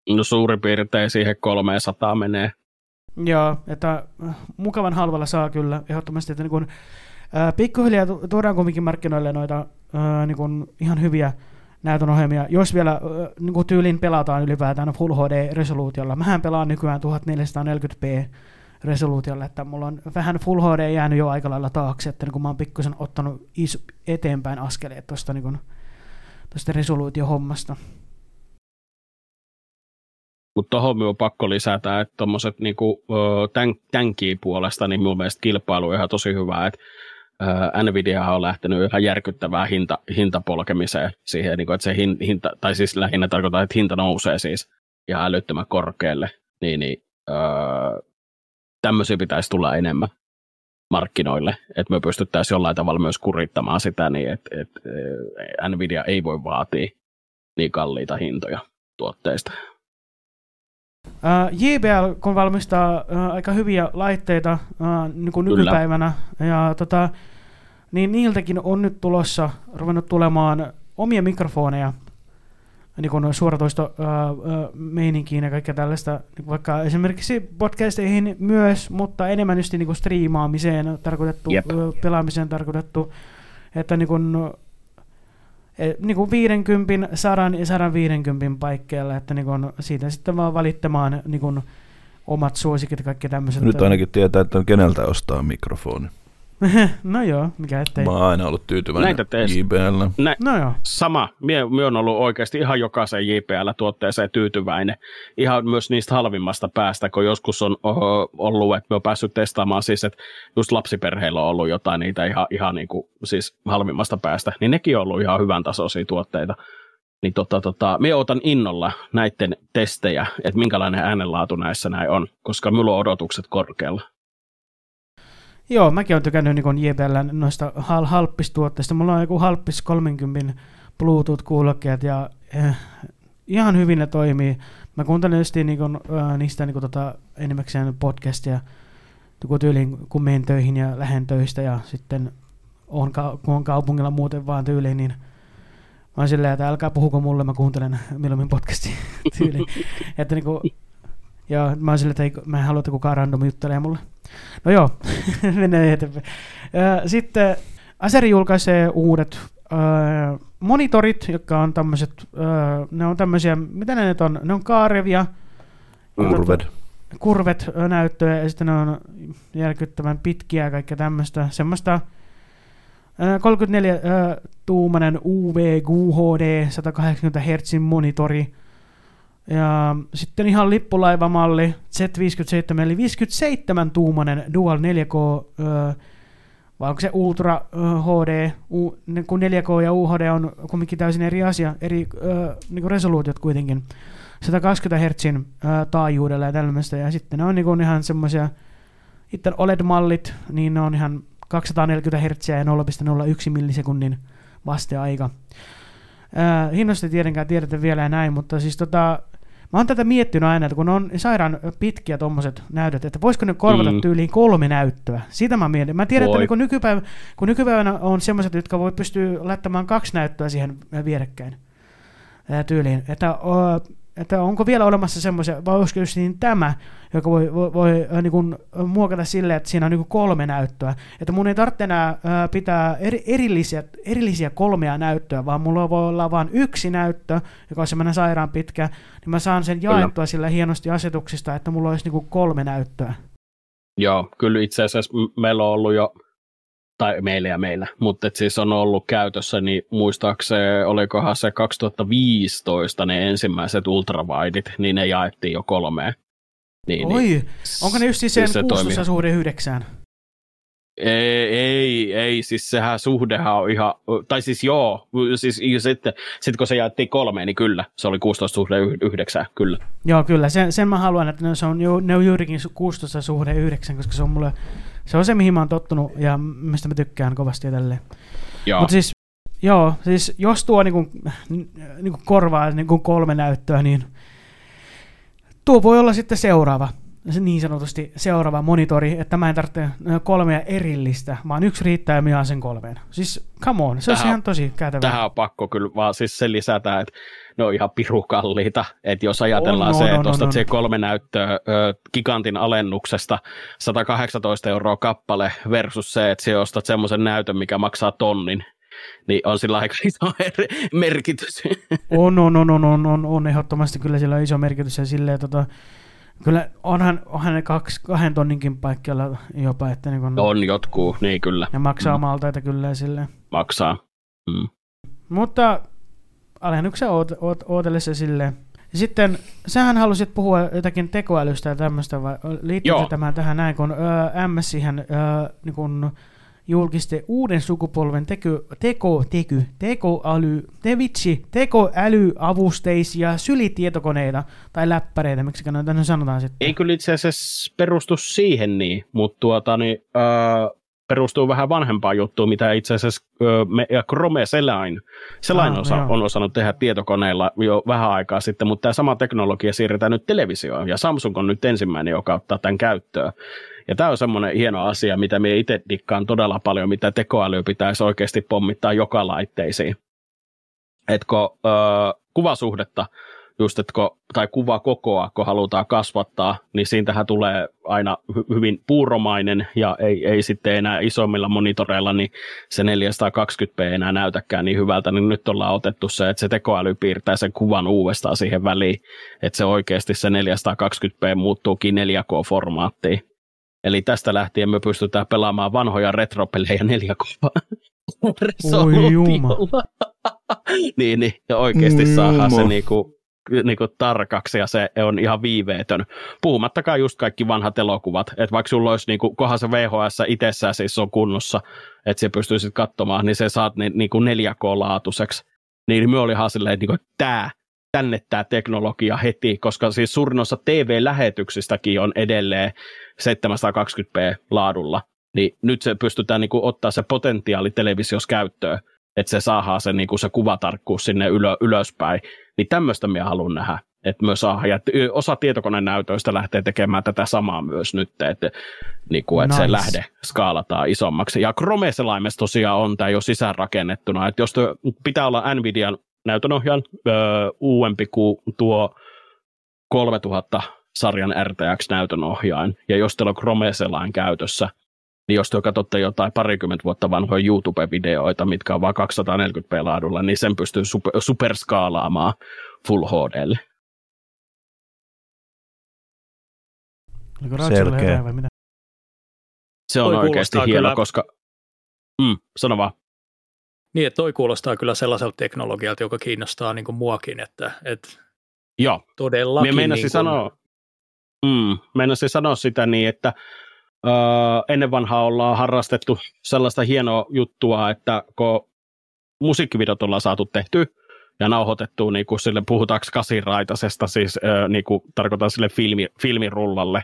No suurin piirtein siihen 300 menee. Joo, että äh, mukavan halvalla saa kyllä ehdottomasti, että niin kun, ää, äh, pikkuhiljaa tuodaan kumminkin markkinoille noita ää, äh, niin kun ihan hyviä näytönohjelmia, jos vielä ää, niin kun tyylin pelataan ylipäätään Full HD-resoluutiolla. Mähän pelaan nykyään 1440p resoluutiolla, että mulla on vähän Full HD jäänyt jo aika lailla taakse, että niin kun mä oon pikkusen ottanut is- eteenpäin askeleet tuosta niin resoluutiohommasta. Mutta tuohon on pakko lisätä, että tuommoiset niinku, tän, puolesta, niin mun mielestä kilpailu on ihan tosi hyvä, että Nvidia on lähtenyt ihan järkyttävää hinta, hintapolkemiseen siihen, niin kuin, että se hinta, tai siis lähinnä tarkoittaa, että hinta nousee siis ihan älyttömän korkealle, niin, niin öö, tämmöisiä pitäisi tulla enemmän markkinoille, että me pystyttäisiin jollain tavalla myös kurittamaan sitä niin, että, että Nvidia ei voi vaatia niin kalliita hintoja tuotteista. Uh, JBL, kun valmistaa uh, aika hyviä laitteita uh, niin kuin nykypäivänä, ja tota, niin niiltäkin on nyt tulossa, ruvennut tulemaan omia mikrofoneja, niin kuin suoratoisto uh, uh, meininkiin ja kaikkea tällaista, niin vaikka esimerkiksi podcasteihin myös, mutta enemmän just niin kuin striimaamiseen tarkoitettu, yep. uh, pelaamiseen tarkoitettu, että niin kuin, niin kuin 50, 100 ja 150 paikkeilla, että niin kuin siitä sitten vaan valittamaan niin kuin omat suosikit ja kaikki tämmöiset. Nyt ainakin tietää, että keneltä ostaa mikrofoni. no joo, mikä ettei. Mä oon aina ollut tyytyväinen JBL. Nä, no joo. Sama. Mie, mie on ollut oikeasti ihan jokaisen JBL-tuotteeseen tyytyväinen. Ihan myös niistä halvimmasta päästä, kun joskus on oho, ollut, että me on päässyt testaamaan siis, että just lapsiperheillä on ollut jotain niitä ihan, ihan niin kuin, siis halvimmasta päästä, niin nekin on ollut ihan hyvän tasoisia tuotteita. Niin tota, tota, me otan innolla näiden testejä, että minkälainen äänenlaatu näissä näin on, koska minulla on odotukset korkealla. Joo, mäkin olen tykännyt niin JBL noista hal- halppistuotteista. Mulla on joku halppis 30 Bluetooth-kuulokkeet ja eh, ihan hyvin ne toimii. Mä kuuntelen just niin kuin, äh, niistä niin kuin, tota, enimmäkseen podcastia, kun tyyliin kun menen töihin ja lähden töistä ja sitten on, kun on kaupungilla muuten vaan tyyliin, niin mä oon silleen, että älkää puhuko mulle, mä kuuntelen milloin podcasti tyyliin. että niin kuin, ja mä oon silleen, että ei, mä en halua, että kukaan random juttelee mulle. No joo, menee eteenpäin. Sitten Aseri julkaisee uudet äh, monitorit, jotka on tämmöiset, äh, ne on tämmöisiä, mitä ne nyt on? Ne on kaarevia. Kurvet. Kurvet näyttöjä ja sitten ne on järkyttävän pitkiä ja kaikkea tämmöistä. Semmoista 34 tuumanen UV QHD 180 Hz monitori. Ja sitten ihan lippulaivamalli Z57, eli 57 tuumanen Dual 4K, vai onko se Ultra HD, kun 4K ja UHD on kumminkin täysin eri asia, eri niin kuin resoluutiot kuitenkin. 120 Hz taajuudella ja tällaista, ja sitten ne on niin ihan semmoisia, sitten OLED-mallit, niin ne on ihan 240 Hz ja 0,01 millisekunnin vasteaika. Äh, hinnoista tietenkään tiedetä vielä ja näin, mutta siis tota, mä oon tätä miettinyt aina, että kun on sairaan pitkiä tuommoiset näytöt, että voisiko ne korvata mm. tyyliin kolme näyttöä. Sitä mä mietin. Mä tiedän, voi. että kun, nykypäivä, kun nykypäivänä on semmoiset, jotka voi pystyä laittamaan kaksi näyttöä siihen vierekkäin tyyliin. Että että onko vielä olemassa semmoisia, vai olisiko just niin tämä, joka voi, voi, voi äh, niin kuin, muokata silleen, että siinä on niin kuin kolme näyttöä. Että mun ei tarvitse enää äh, pitää eri, erillisiä, erillisiä kolmea näyttöä, vaan mulla voi olla vain yksi näyttö, joka on semmoinen sairaan pitkä, niin mä saan sen jaettua sillä hienosti asetuksista, että mulla olisi niin kuin kolme näyttöä. Joo, kyllä itse asiassa meillä on ollut jo tai meillä ja meillä, mutta siis on ollut käytössä, niin muistaakseni olikohan se 2015 ne ensimmäiset ultravidit, niin ne jaettiin jo kolmeen. Niin, Oi, niin, onko ne just siis sen se 16 suhde yhdeksään? Ei, ei, ei, siis sehän suhdehan on ihan, tai siis joo, siis sitten, sitten kun se jaettiin kolmeen, niin kyllä, se oli 16 suhde yhdeksää, kyllä. Joo, kyllä, sen, sen mä haluan, että ne on, ne on juurikin 16 suhde yhdeksän, koska se on mulle se on se, mihin mä oon tottunut ja mistä mä tykkään kovasti ja tälleen. Mutta siis, joo, siis jos tuo niinku, niinku korvaa niinku kolme näyttöä, niin tuo voi olla sitten seuraava se niin sanotusti seuraava monitori, että mä en tarvitse kolmea erillistä, vaan yksi riittää ja sen kolmeen. Siis come on, se on ihan tosi kätevä. Tähän on pakko kyllä vaan siis se lisätä, että ne on ihan pirukalliita. Että jos ajatellaan on, se, että ostat se kolme näyttöä gigantin alennuksesta 118 euroa kappale versus se, että se ostat semmoisen näytön, mikä maksaa tonnin, niin on sillä aika iso merkitys. On, on, on, on, on, on, on ehdottomasti kyllä sillä iso merkitys ja silleen, tota, Kyllä onhan, onhan ne kaksi, kahden tonninkin paikkeilla jopa. Että niin kun, on jotkut, niin kyllä. Ja maksaa mm. maltaita kyllä sille. Maksaa. Mm. Mutta alennuksen oot, oot, ootellessa silleen. Sitten sähän halusit puhua jotakin tekoälystä ja tämmöistä, vai liittyykö tämä tähän näin, kun ö, MS siihen, ö, niin kun, julkisti uuden sukupolven teko, teko, teky, tekoäly, te vitsi, tekoälyavusteisia sylitietokoneita tai läppäreitä, miksi näitä sanotaan sitten. Ei kyllä itse asiassa perustu siihen niin, mutta tuota, niin, äh, perustuu vähän vanhempaan juttuun, mitä itse asiassa äh, me, ja Chrome Selain, Selain ah, osa, on osannut tehdä tietokoneilla jo vähän aikaa sitten, mutta tämä sama teknologia siirretään nyt televisioon, ja Samsung on nyt ensimmäinen, joka ottaa tämän käyttöön. Ja tämä on semmoinen hieno asia, mitä me itse dikkaan todella paljon, mitä tekoäly pitäisi oikeasti pommittaa joka laitteisiin. Että kun ö, kuvasuhdetta, just että kun, tai kuvakokoa, kun halutaan kasvattaa, niin siitähän tulee aina hy- hyvin puuromainen ja ei, ei sitten enää isommilla monitoreilla, niin se 420p ei enää näytäkään niin hyvältä, niin nyt ollaan otettu se, että se tekoäly piirtää sen kuvan uudestaan siihen väliin, että se oikeasti se 420p muuttuukin 4K-formaattiin. Eli tästä lähtien me pystytään pelaamaan vanhoja retropelejä 4K niin, niin, ja oikeasti saadaan se niinku, niinku tarkaksi ja se on ihan viiveetön. Puhumattakaan just kaikki vanhat elokuvat, että vaikka sulla olisi, niinku, kohan se VHS itsessään siis on kunnossa, että se pystyisit katsomaan, niin se saat ne, niinku 4K-laatuiseksi. Niin me olihan silleen, että niinku, tämä tänne tämä teknologia heti, koska siis suurin osa TV-lähetyksistäkin on edelleen 720p laadulla, niin nyt se pystytään niin kuin, ottaa se potentiaali televisiossa käyttöön, että se saadaan se, niin kuin, se kuvatarkkuus sinne ylö, ylöspäin, niin tämmöistä minä haluan nähdä, että myös saa, ja osa tietokonenäytöistä lähtee tekemään tätä samaa myös nyt, että, niin kuin, että nice. se lähde skaalataan isommaksi. Ja Chrome Selaimessa tosiaan on tämä jo sisäänrakennettuna, että jos pitää olla Nvidian näytönohjaan öö, uudempi kuin tuo 3000 sarjan RTX-näytön ohjain. Ja jos teillä on Chrome Selain käytössä, niin jos te katsotte jotain parikymmentä vuotta vanhoja YouTube-videoita, mitkä on vain 240p-laadulla, niin sen pystyy super, superskaalaamaan Full HDlle. Selkeä. Vai mitä? Se on Toi oikeasti hieno, kyllä... koska... Mm, sano vaan. Niin, että toi kuulostaa kyllä sellaiselta teknologialta, joka kiinnostaa niin kuin muakin, että, että Joo. todellakin. Minä niin kuin... sanoa, mm, meinasin sanoa sitä niin, että ennen vanhaa ollaan harrastettu sellaista hienoa juttua, että kun musiikkivideot ollaan saatu tehty ja nauhoitettu, niin kuin sille puhutaanko kasiraitasesta, siis niin kuin tarkoitan sille filmi, filmirullalle,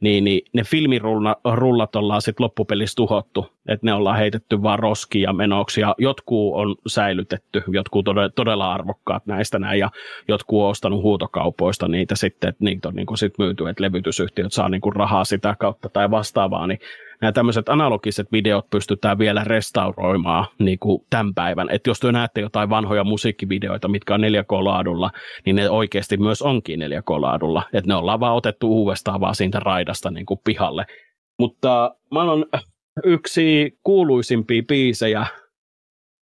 niin, niin ne filmirullat ollaan sitten loppupelissä tuhottu, että ne ollaan heitetty vaan roskia menoksi, ja jotkut on säilytetty, jotkut todella, todella arvokkaat näistä näin, ja jotkut on ostanut huutokaupoista niitä sitten, että niitä on niin kuin sit myyty, että levytysyhtiöt saa niin rahaa sitä kautta tai vastaavaa, niin nämä tämmöiset analogiset videot pystytään vielä restauroimaan niin kuin tämän päivän. Että jos te näette jotain vanhoja musiikkivideoita, mitkä on 4K-laadulla, niin ne oikeasti myös onkin 4K-laadulla. Että ne ollaan vaan otettu uudestaan vaan siitä raidasta niin kuin pihalle. Mutta on yksi kuuluisimpia biisejä,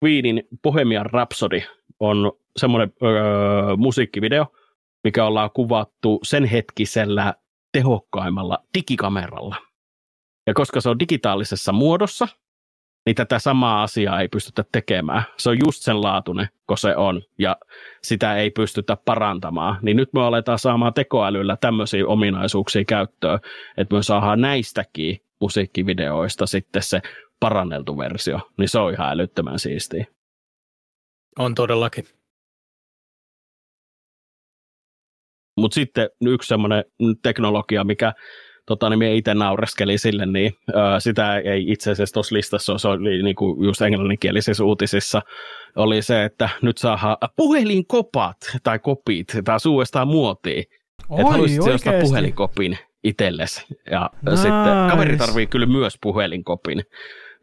Queenin Bohemian Rhapsody on semmoinen öö, musiikkivideo, mikä ollaan kuvattu sen hetkisellä tehokkaimmalla digikameralla. Ja koska se on digitaalisessa muodossa, niin tätä samaa asiaa ei pystytä tekemään. Se on just sen laatuinen, kun se on, ja sitä ei pystytä parantamaan. Niin nyt me aletaan saamaan tekoälyllä tämmöisiä ominaisuuksia käyttöön, että me saadaan näistäkin musiikkivideoista sitten se paranneltu versio. Niin se on ihan älyttömän siistiä. On todellakin. Mutta sitten yksi semmoinen teknologia, mikä tota, niin itse naureskelin sille, niin ö, sitä ei itse asiassa tuossa listassa, se oli niin kuin just englanninkielisissä uutisissa, oli se, että nyt saa puhelinkopat tai kopit taas uudestaan muotiin. Että haluaisit ostaa puhelinkopin itsellesi. Ja nice. sitten kaveri tarvii kyllä myös puhelinkopin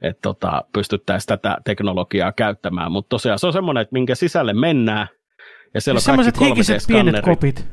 että tota, pystyttäisiin tätä teknologiaa käyttämään, mutta tosiaan se on semmoinen, että minkä sisälle mennään, ja siellä on Sellaiset heikiset pienet kopit.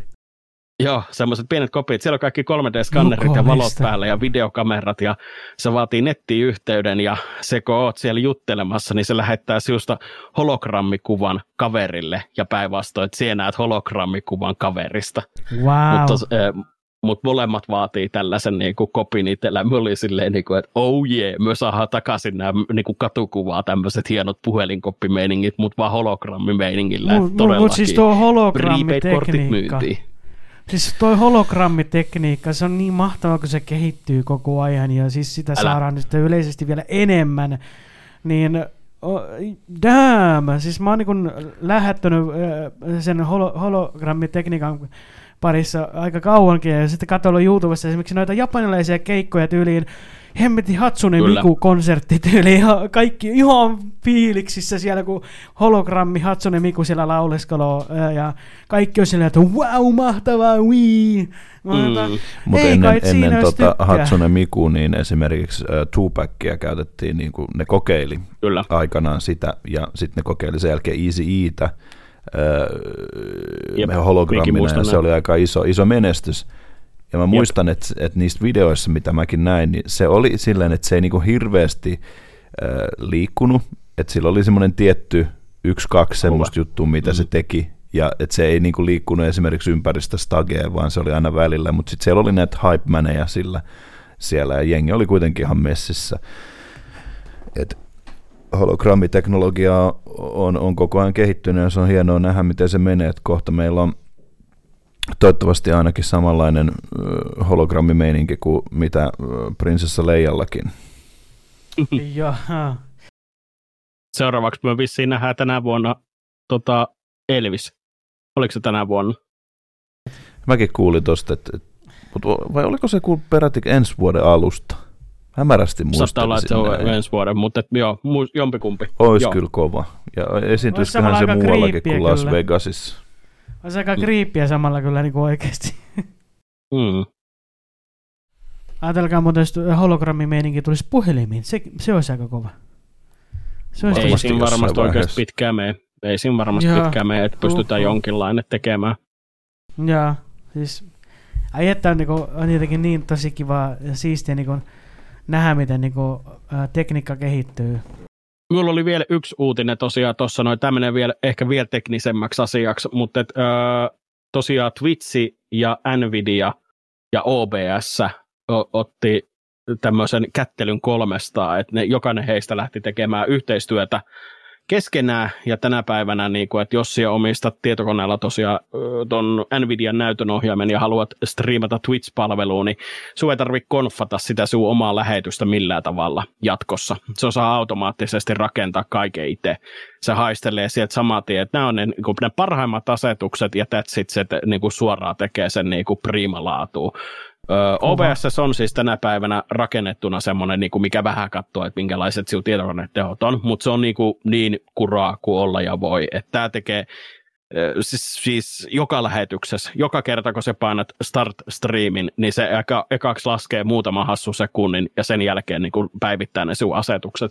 Joo, semmoiset pienet kopit. Siellä on kaikki 3D-skannerit ja valot päällä ja videokamerat ja se vaatii nettiyhteyden ja se kun oot siellä juttelemassa, niin se lähettää sinusta hologrammikuvan kaverille ja päinvastoin, että sinä näet hologrammikuvan kaverista. Wow. Mutta äh, mutta molemmat vaatii tällaisen niin kuin kopin itsellä. Me oli silleen, niin kuin, että oh yeah, me saadaan takaisin nämä niin kuin katukuvaa, tämmöiset hienot puhelinkoppimeiningit, mutta vaan hologrammimeiningillä. Mutta mut siis tuo hologrammitekniikka. Siis toi hologrammitekniikka, se on niin mahtavaa, kun se kehittyy koko ajan ja siis sitä Älä. saadaan nyt yleisesti vielä enemmän. Niin oh, damn, siis mä oon niin lähettänyt sen holo, hologrammitekniikan parissa aika kauankin ja sitten katsoin YouTubessa esimerkiksi noita japanilaisia keikkoja tyyliin Hemmetin Hatsune Miku-konsertti tyyliin kaikki ihan fiiliksissä siellä, kun hologrammi Hatsune Miku siellä lauleskeloo ja kaikki on siellä, että wow, mahtavaa, wii. Mm. Mutta ennen, ennen tota Hatsune Miku, niin esimerkiksi uh, Tupacia käytettiin, niin kuin ne kokeili Kyllä. aikanaan sitä, ja sitten ne kokeili sen jälkeen Easy Eitä, Jep, hologrammina, ja se oli aika iso, iso menestys. Ja mä muistan, että, että niistä videoissa, mitä mäkin näin, niin se oli silleen, että se ei niinku hirveästi äh, liikkunut, että sillä oli semmoinen tietty yksi, kaksi semmoista juttua, mitä mm. se teki, ja että se ei niinku liikkunut esimerkiksi ympäristä stagea, vaan se oli aina välillä, mutta sitten siellä oli näitä hype sillä siellä, ja jengi oli kuitenkin ihan messissä. Et hologrammiteknologia on, on koko ajan kehittynyt ja se on hienoa nähdä, miten se menee. Että kohta meillä on toivottavasti ainakin samanlainen hologrammimeininki kuin mitä prinsessa Leijallakin. Jaha. Seuraavaksi me vissiin nähdään tänä vuonna tota Elvis. Oliko se tänä vuonna? Mäkin kuulin tosta, että, vai oliko se peräti ensi vuoden alusta? Hämärästi muistelisin. Saattaa olla, että se on ensi vuoden, mutta et, joo, jompikumpi. Olisi kyllä kova. Ja esiintyisiköhän se muuallakin kuin Las kyllä. Vegasissa. Olisi aika kriippiä samalla kyllä niin kuin oikeasti. Mm. Ajatelkaa muuten, jos hologrammimeininki tulisi puhelimiin. Se, se olisi aika kova. Se olisi ei siinä varmasti oikeasti pitkään mene. Ei siinä varmasti Jaa, pitkään mene, että pystytään uh, jonkinlainen tekemään. Joo, siis että on, niinku, on jotenkin niin tosi kiva ja siistiä niinku, nähdä, miten niinku, ä, tekniikka kehittyy. Mulla oli vielä yksi uutinen tosiaan tuossa, noin tämmöinen vielä, ehkä vielä teknisemmäksi asiaksi, mutta et, öö, tosiaan Twitch ja Nvidia ja OBS otti tämmöisen kättelyn kolmestaan, että ne, jokainen heistä lähti tekemään yhteistyötä keskenään, ja tänä päivänä, niin kuin, että jos sinä omistat tietokoneella tosiaan tuon Nvidian näytönohjaimen ja haluat striimata Twitch-palveluun, niin sinun ei tarvitse konfata sitä sinun omaa lähetystä millään tavalla jatkossa. Se osaa automaattisesti rakentaa kaiken itse. Se haistelee sieltä saman tien, että nämä on ne, niin kuin, ne parhaimmat asetukset, ja that's it, se niin kuin suoraan tekee sen niin kuin prima-laatuun. OBS on siis tänä päivänä rakennettuna semmoinen, niin kuin mikä vähän katsoo, että minkälaiset sinun tietokonetehot on, mutta se on niin, kuin niin kuraa kuin olla ja voi. Että tämä tekee siis, siis joka lähetyksessä, joka kerta kun sä painat start streamin, niin se eka, ekaksi laskee muutama hassu sekunnin ja sen jälkeen niin kuin päivittää ne sinun asetukset.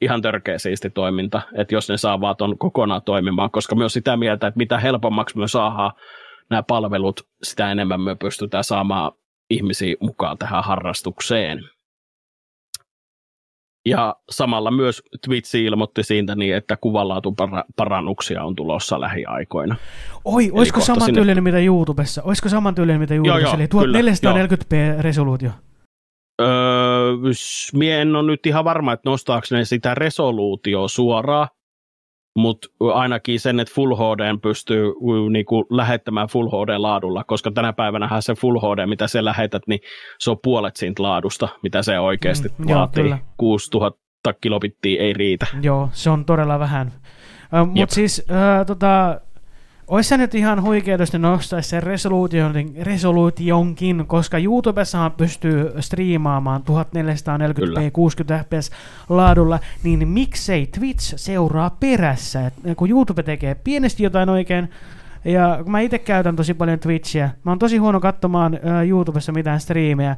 Ihan törkeä siisti toiminta, että jos ne saa vaan ton kokonaan toimimaan, koska myös sitä mieltä, että mitä helpommaksi me saadaan nämä palvelut, sitä enemmän me pystytään saamaan ihmisiä mukaan tähän harrastukseen. Ja samalla myös Twitch ilmoitti siitä niin, että kuvanlaatuparannuksia on tulossa lähiaikoina. Oi, olisiko samantyylinen sinne... mitä YouTubessa? Olisiko samantyylinen mitä YouTubessa? Joo, joo, Eli 1440p kyllä, resoluutio. Öö, mie en ole nyt ihan varma, että nostaako ne sitä resoluutioa suoraan, mutta ainakin sen, että Full HD pystyy niinku lähettämään Full HD-laadulla, koska tänä päivänä se Full HD, mitä sä lähetät, niin se on puolet siitä laadusta, mitä se oikeasti mm, vaatii. Joo, 6000 kilobittiä ei riitä. Joo, se on todella vähän. Mutta siis äh, tota, olisi se nyt ihan huikea, jos ne nostaisi sen resoluution, resoluutionkin, koska YouTubessahan pystyy striimaamaan 1440p 60 fps laadulla, niin miksei Twitch seuraa perässä? Et kun YouTube tekee pienesti jotain oikein, ja kun mä itse käytän tosi paljon Twitchiä, mä oon tosi huono katsomaan uh, YouTubessa mitään striimejä,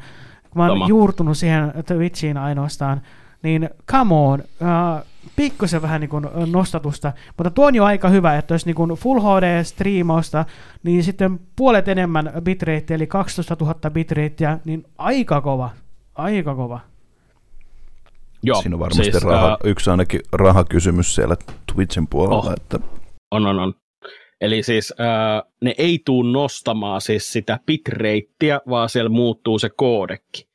kun mä oon Toma. juurtunut siihen Twitchiin ainoastaan, niin come on, uh, pikkusen vähän niin kuin nostatusta, mutta tuo on jo aika hyvä, että jos niin kuin Full HD-striimausta, niin sitten puolet enemmän bitrate, eli 12 000 bitratea, niin aika kova, aika kova. Joo, Siinä on varmasti siis, raha, uh, yksi ainakin rahakysymys siellä Twitchin puolella. Oh, että... On, on, on. Eli siis uh, ne ei tule nostamaan siis sitä bitrateä, vaan siellä muuttuu se koodekki.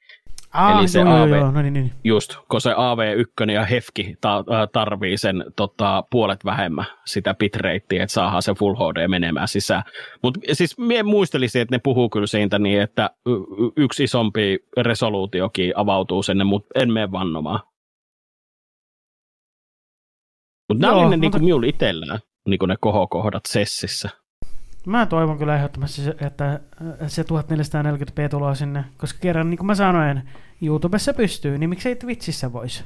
Ah, Eli se joo, AV, joo, no niin, niin. just, kun se AV1 ja Hefki ta- tarvii sen tota, puolet vähemmän sitä bitratea, että saadaan se Full HD menemään sisään. Mutta siis mie muistelisin, että ne puhuu kyllä siitä niin, että yksi isompi resoluutiokin avautuu sinne, mutta en mene vannomaan. Mutta nämä oli ne mutta... niin minulla itsellään, niin ne kohokohdat sessissä. Mä toivon kyllä ehdottomasti, että se 1440p tulee sinne, koska kerran, niin kuin mä sanoin, YouTubessa pystyy, niin miksei Twitchissä voisi?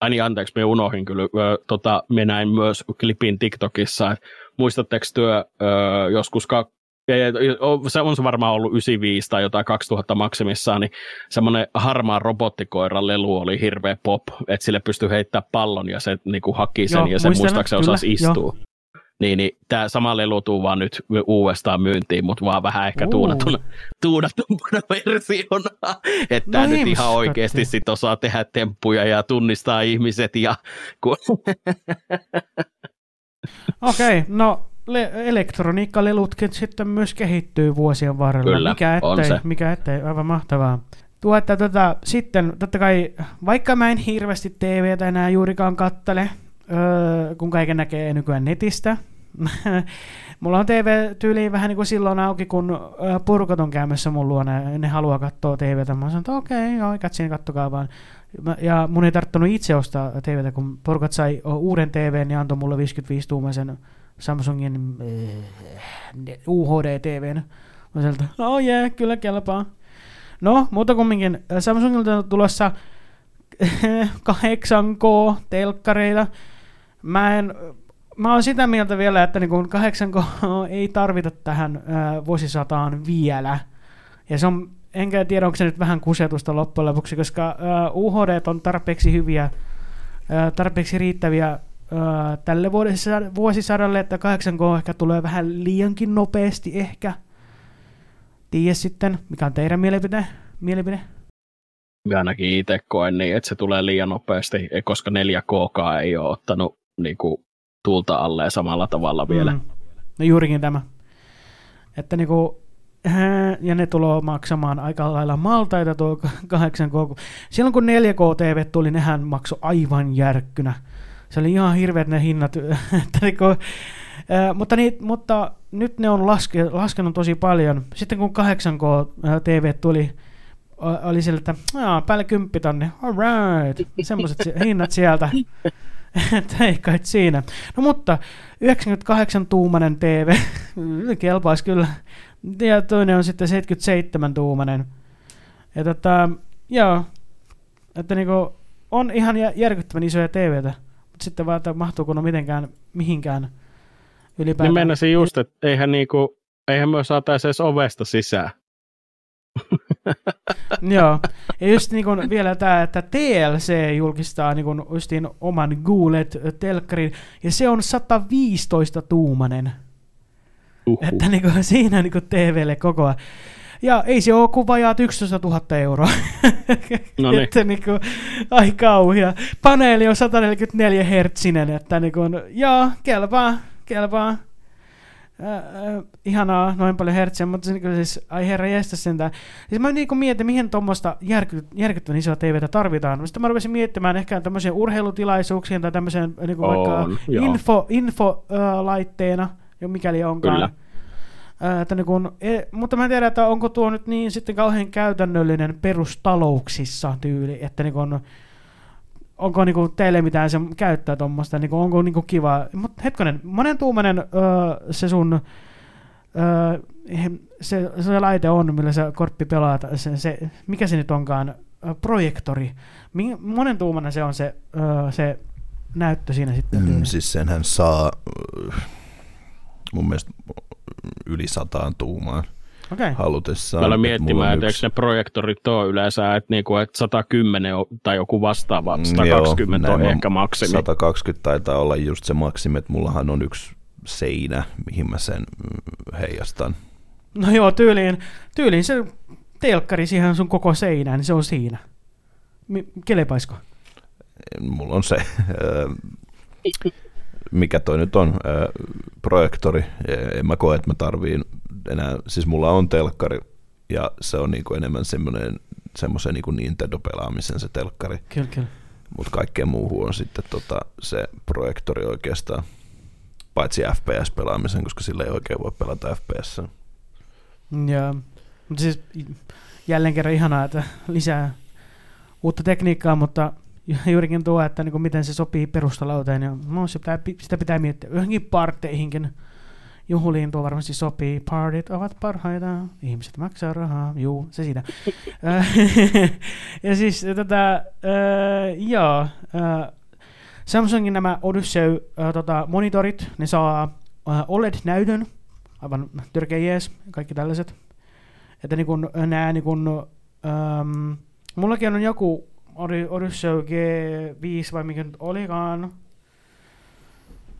Ai niin, anteeksi, me unohdin kyllä. Ö, tota, me näin myös klipin TikTokissa. Muistatteko työ ö, joskus se on se varmaan ollut 95 tai jotain 2000 maksimissaan, niin semmoinen harmaa robottikoiran lelu oli hirveä pop, että sille pystyy heittämään pallon ja se niin kuin haki sen Joo, ja se muistaakseni osasi istua. Jo niin, niin tämä sama lelu tuu vaan nyt uudestaan myyntiin, mutta vaan vähän ehkä uh. tuunatuna, tuunatumpana versiona. Että no nyt ihan oikeasti sit osaa tehdä temppuja ja tunnistaa ihmiset. Ja... Okei, okay, no le- elektroniikkalelutkin sitten myös kehittyy vuosien varrella. Kyllä, mikä ettei, on se. mikä ettei, aivan mahtavaa. Tuo, että tota, sitten totta kai, vaikka mä en hirveästi TVtä enää juurikaan kattele, öö, kun kaiken näkee nykyään netistä, Mulla on TV-tyyli vähän niin kuin silloin auki, kun purkot on käymässä mun luona ja ne haluaa katsoa TVtä. Mä sanoin, että okei, okay, joo, katsin, kattokaa vaan. Ja mun ei tarttunut itse ostaa TVtä, kun porukat sai uuden TV, niin antoi mulle 55-tuumaisen Samsungin äh, UHD-TVn. Mä sieltä, oh jee, yeah, kyllä kelpaa. No, mutta kumminkin Samsungilta on tulossa 8K-telkkareita. Mä en mä oon sitä mieltä vielä, että niin 8K ei tarvita tähän ää, vuosisataan vielä. Ja se on, enkä tiedä, onko se nyt vähän kusetusta loppujen lopuksi, koska ää, UHD on tarpeeksi hyviä, ää, tarpeeksi riittäviä ää, tälle vuosisadalle, että 8K ehkä tulee vähän liiankin nopeasti ehkä. Tiedä sitten, mikä on teidän mielipide? mielipide? Mä ainakin itse koen niin, että se tulee liian nopeasti, koska 4K ei ole ottanut niin kuin, tuulta alle samalla tavalla vielä. Mm. No juurikin tämä. Että niinku, ja ne tulee maksamaan aika lailla maltaita tuo 8K. Silloin kun 4K-TV tuli, nehän maksoi aivan järkkynä. Se oli ihan hirveät ne hinnat. että niin kuin, ää, mutta, niin, mutta nyt ne on laske, laskenut tosi paljon. Sitten kun 8K TV tuli, oli sillä, että päälle 10 tonne, alright, semmoiset hinnat sieltä. ei kai siinä. No mutta 98-tuumainen TV, kelpaisi kyllä. Ja toinen on sitten 77-tuumainen. Ja tota, joo, että niinku, on ihan järkyttävän isoja TVtä, mutta sitten vaan, että mahtuuko ne mitenkään mihinkään ylipäätään. Niin mennäisin just, että eihän, niinku, eihän myös saataisi edes ovesta sisään. Joo, ja just niin kuin vielä tämä, että TLC julkistaa niin kuin justiin oman Goolet-telkkarin, ja se on 115-tuumainen. Uhuh. Että niin kuin, siinä niin kuin TVlle koko ajan. Ja ei se ole kuin vajaat 11 000 euroa. No niin. että niin kuin, ai kauhia. Paneeli on 144 hertsinen, että niin kuin, joo, kelpaa, kelpaa. Äh, äh, ihanaa, noin paljon hertsiä, mutta se, niin siis, ai herra jästä sentään. Siis mä niin mietin, mihin tuommoista järky, järkyttävän isoa TVtä tarvitaan. Sitten mä rupesin miettimään ehkä tämmöisiä urheilutilaisuuksiin tai tämmöiseen niin kuin on, vaikka info, infolaitteena, jo mikäli onkaan. Kyllä. Äh, että niin kun, e, mutta mä en tiedä, että onko tuo nyt niin sitten kauhean käytännöllinen perustalouksissa tyyli, että niin kun, onko niinku teille mitään se käyttää tuommoista, niinku, onko niinku kiva. Mutta hetkonen, monen tuumainen öö, se sun öö, se, se laite on, millä sä korppi pelaat, se, se, mikä se nyt onkaan, projektori. Monen tuumainen se on se, öö, se näyttö siinä sitten. Mm, siis senhän saa mun mielestä yli sataan tuumaan okay. halutessaan. Mä olen miettimään, että, yksi... ne projektorit on yleensä, että, niinku, että 110 tai joku vastaava, 120 Joo, on ehkä maksimi. 120 taitaa olla just se maksimi, että mullahan on yksi seinä, mihin mä sen mm, heijastan. No joo, tyyliin, tyyliin se telkkari siihen sun koko seinään, niin se on siinä. Kelepaisko? Mulla on se, mikä toi nyt on, projektori. En mä koe, että mä tarviin enää, siis mulla on telkkari ja se on niin kuin enemmän semmoinen semmoisen niin Nintendo-pelaamisen se telkkari. Kyllä, kyllä. Mutta kaikkeen muuhun on sitten tota, se projektori oikeastaan, paitsi FPS-pelaamisen, koska sillä ei oikein voi pelata FPS. Joo, mutta siis jälleen kerran ihanaa, että lisää uutta tekniikkaa, mutta juurikin tuo, että niin kuin miten se sopii perustalouteen, niin sitä pitää, sitä pitää miettiä johonkin parteihinkin juhliin tuo varmasti sopii. Partit ovat parhaita, ihmiset maksaa rahaa, juu, se siinä. ja siis tätä, äh, joo, äh, Samsungin nämä Odyssey äh, tota, monitorit, ne saa äh, OLED-näytön, aivan törkeä jees, kaikki tällaiset. Että niin kun, nää niin kun, ähm, mullakin on joku Odyssey G5 vai mikä nyt olikaan,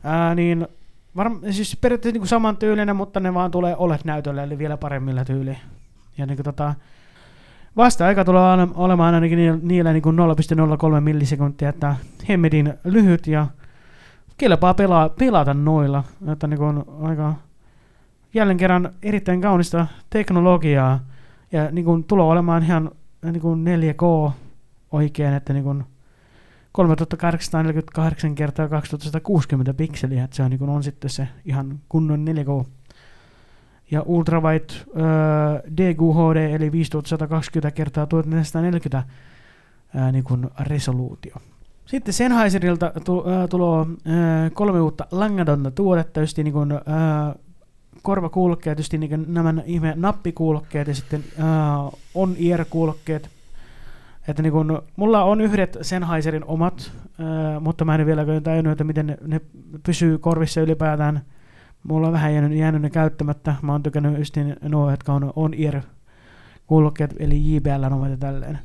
ää, niin Varm, siis periaatteessa niin saman tyylinen, mutta ne vaan tulee olet näytölle, eli vielä paremmilla tyyli. Ja niin kuin tota, vasta-aika tulee olemaan ainakin niillä niin kuin 0,03 millisekuntia, että hemmedin lyhyt ja kelpaa pelaa, pelata noilla. Että niin kuin aika jälleen kerran erittäin kaunista teknologiaa ja niin kuin tulee olemaan ihan niin kuin 4K oikein, että niin kuin 3848 kertaa 2160 pikseliä, että se on, niin on sitten se ihan kunnon 4K. Ja ultrawide äh, DQHD eli 5120 kertaa 1440 äh, niin kuin resoluutio. Sitten Sennheiserilta tu, äh, tulee äh, kolme uutta langatonta tuotetta, just niin kuin, äh, korvakuulokkeet, just niin nämä ihme nappikuulokkeet ja sitten äh, on-ear-kuulokkeet – että niin kun, mulla on yhdet Sennheiserin omat, äh, mutta mä en vielä tajunnut, että miten ne, ne pysyy korvissa ylipäätään. Mulla on vähän jäänyt, jäänyt ne käyttämättä. Mä oon tykännyt just nuo, jotka on on ear kuulokkeet, eli JBL on ja tälleen.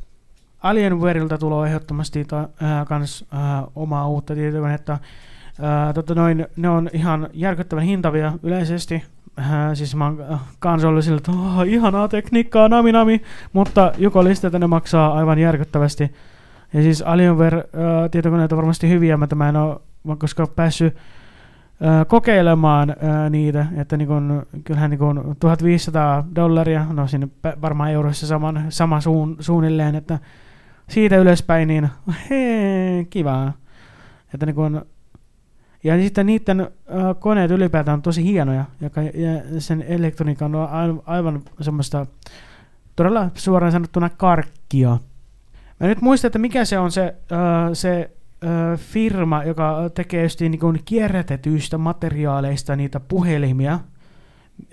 Alienwareilta tulee ehdottomasti ta, äh, kans äh, omaa uutta tietokonetta. Äh, tota noin, ne on ihan järkyttävän hintavia yleisesti äh, siis mä oon äh, kans ollut sillä, että oh, ihanaa tekniikkaa, nami nami, mutta joko listetä ne maksaa aivan järkyttävästi. Ja siis Alienware äh, on varmasti hyviä, mutta mä en ole koska päässyt äh, kokeilemaan äh, niitä, että niin kun, kyllähän niin kun 1500 dollaria, no siinä varmaan euroissa saman, sama suun, suunnilleen, että siitä ylöspäin, niin hei, kivaa. Että niin kun, Ja sitten niiden äh, koneet ylipäätään on tosi hienoja, ja, ja sen elektroniikan on aivan, aivan semmoista todella suoraan sanottuna karkkia. Mä nyt muistan, että mikä se on se, äh, se äh, firma, joka tekee just niin kuin kierrätetyistä materiaaleista niitä puhelimia,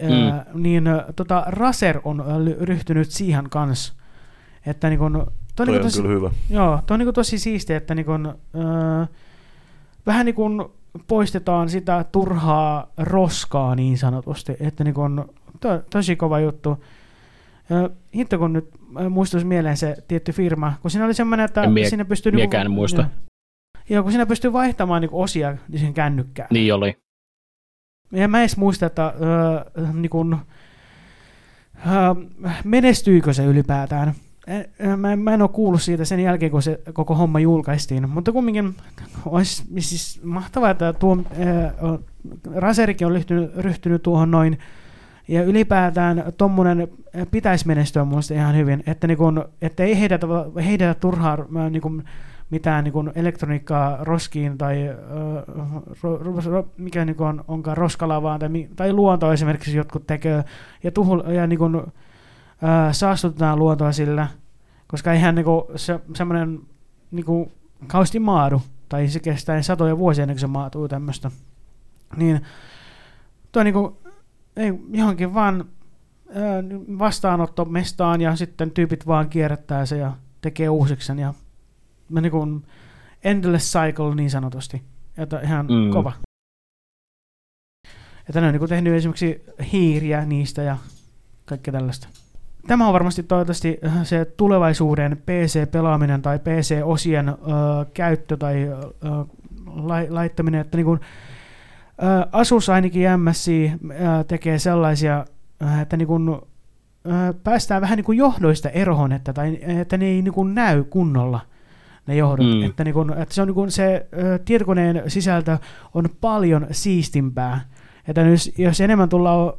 mm. äh, niin äh, tota, Razer on äh, ryhtynyt siihen kanssa. Että niin kuin, toi, toi on tosi, kyllä hyvä. Joo, toi on niin kuin tosi siistiä, että niin kuin, äh, vähän niin kuin poistetaan sitä turhaa roskaa niin sanotusti, että niin kuin, to, tosi kova juttu. Hitto kun nyt muistuisi mieleen se tietty firma, kun siinä oli semmoinen, että mie- siinä pystyy... Miekään niinku, muista. Joo, kun siinä pystyy vaihtamaan niin osia siihen kännykkään. Niin oli. Ja mä edes muista, että äh, niin kun, äh, menestyykö se ylipäätään. Mä, mä en ole kuullut siitä sen jälkeen, kun se koko homma julkaistiin, mutta kumminkin olisi siis mahtavaa, että tuo äh, Raserikin on ryhtynyt, ryhtynyt tuohon noin. Ja ylipäätään tuommoinen pitäisi menestyä mun ihan hyvin, että, niin kun, että ei heidätä, heidätä turhaa niin kun, mitään niin kun elektroniikkaa roskiin tai ro, ro, ro, mikä niin on, onkaan roskalavaan tai, tai luonto esimerkiksi jotkut tekee. Ja, tuhul, ja niin kun, ää, saastutetaan luontoa sillä, koska eihän niin kun, se, semmoinen niin kun, kausti maadu tai se kestää satoja vuosia ennen kuin se maatuu tämmöistä. Niin tuo niin kun, ei, johonkin vaan vastaanotto mestaan ja sitten tyypit vaan kierrättää se ja tekee uusiksi sen ja niin kuin endless cycle niin sanotusti. Että ihan mm. kova. Että ne on niin tehnyt esimerkiksi hiiriä niistä ja kaikkea tällaista. Tämä on varmasti toivottavasti se tulevaisuuden PC-pelaaminen tai PC-osien ö, käyttö tai ö, lai, laittaminen, että niin kuin, Asus ainakin MSI tekee sellaisia, että niin kuin, päästään vähän niin kuin johdoista eroon, että, tai, että ne ei niin kuin näy kunnolla ne johdot. Mm. Että, niin kuin, että se, on niin kuin se tietokoneen sisältö on paljon siistimpää. Että jos, jos enemmän tullaan,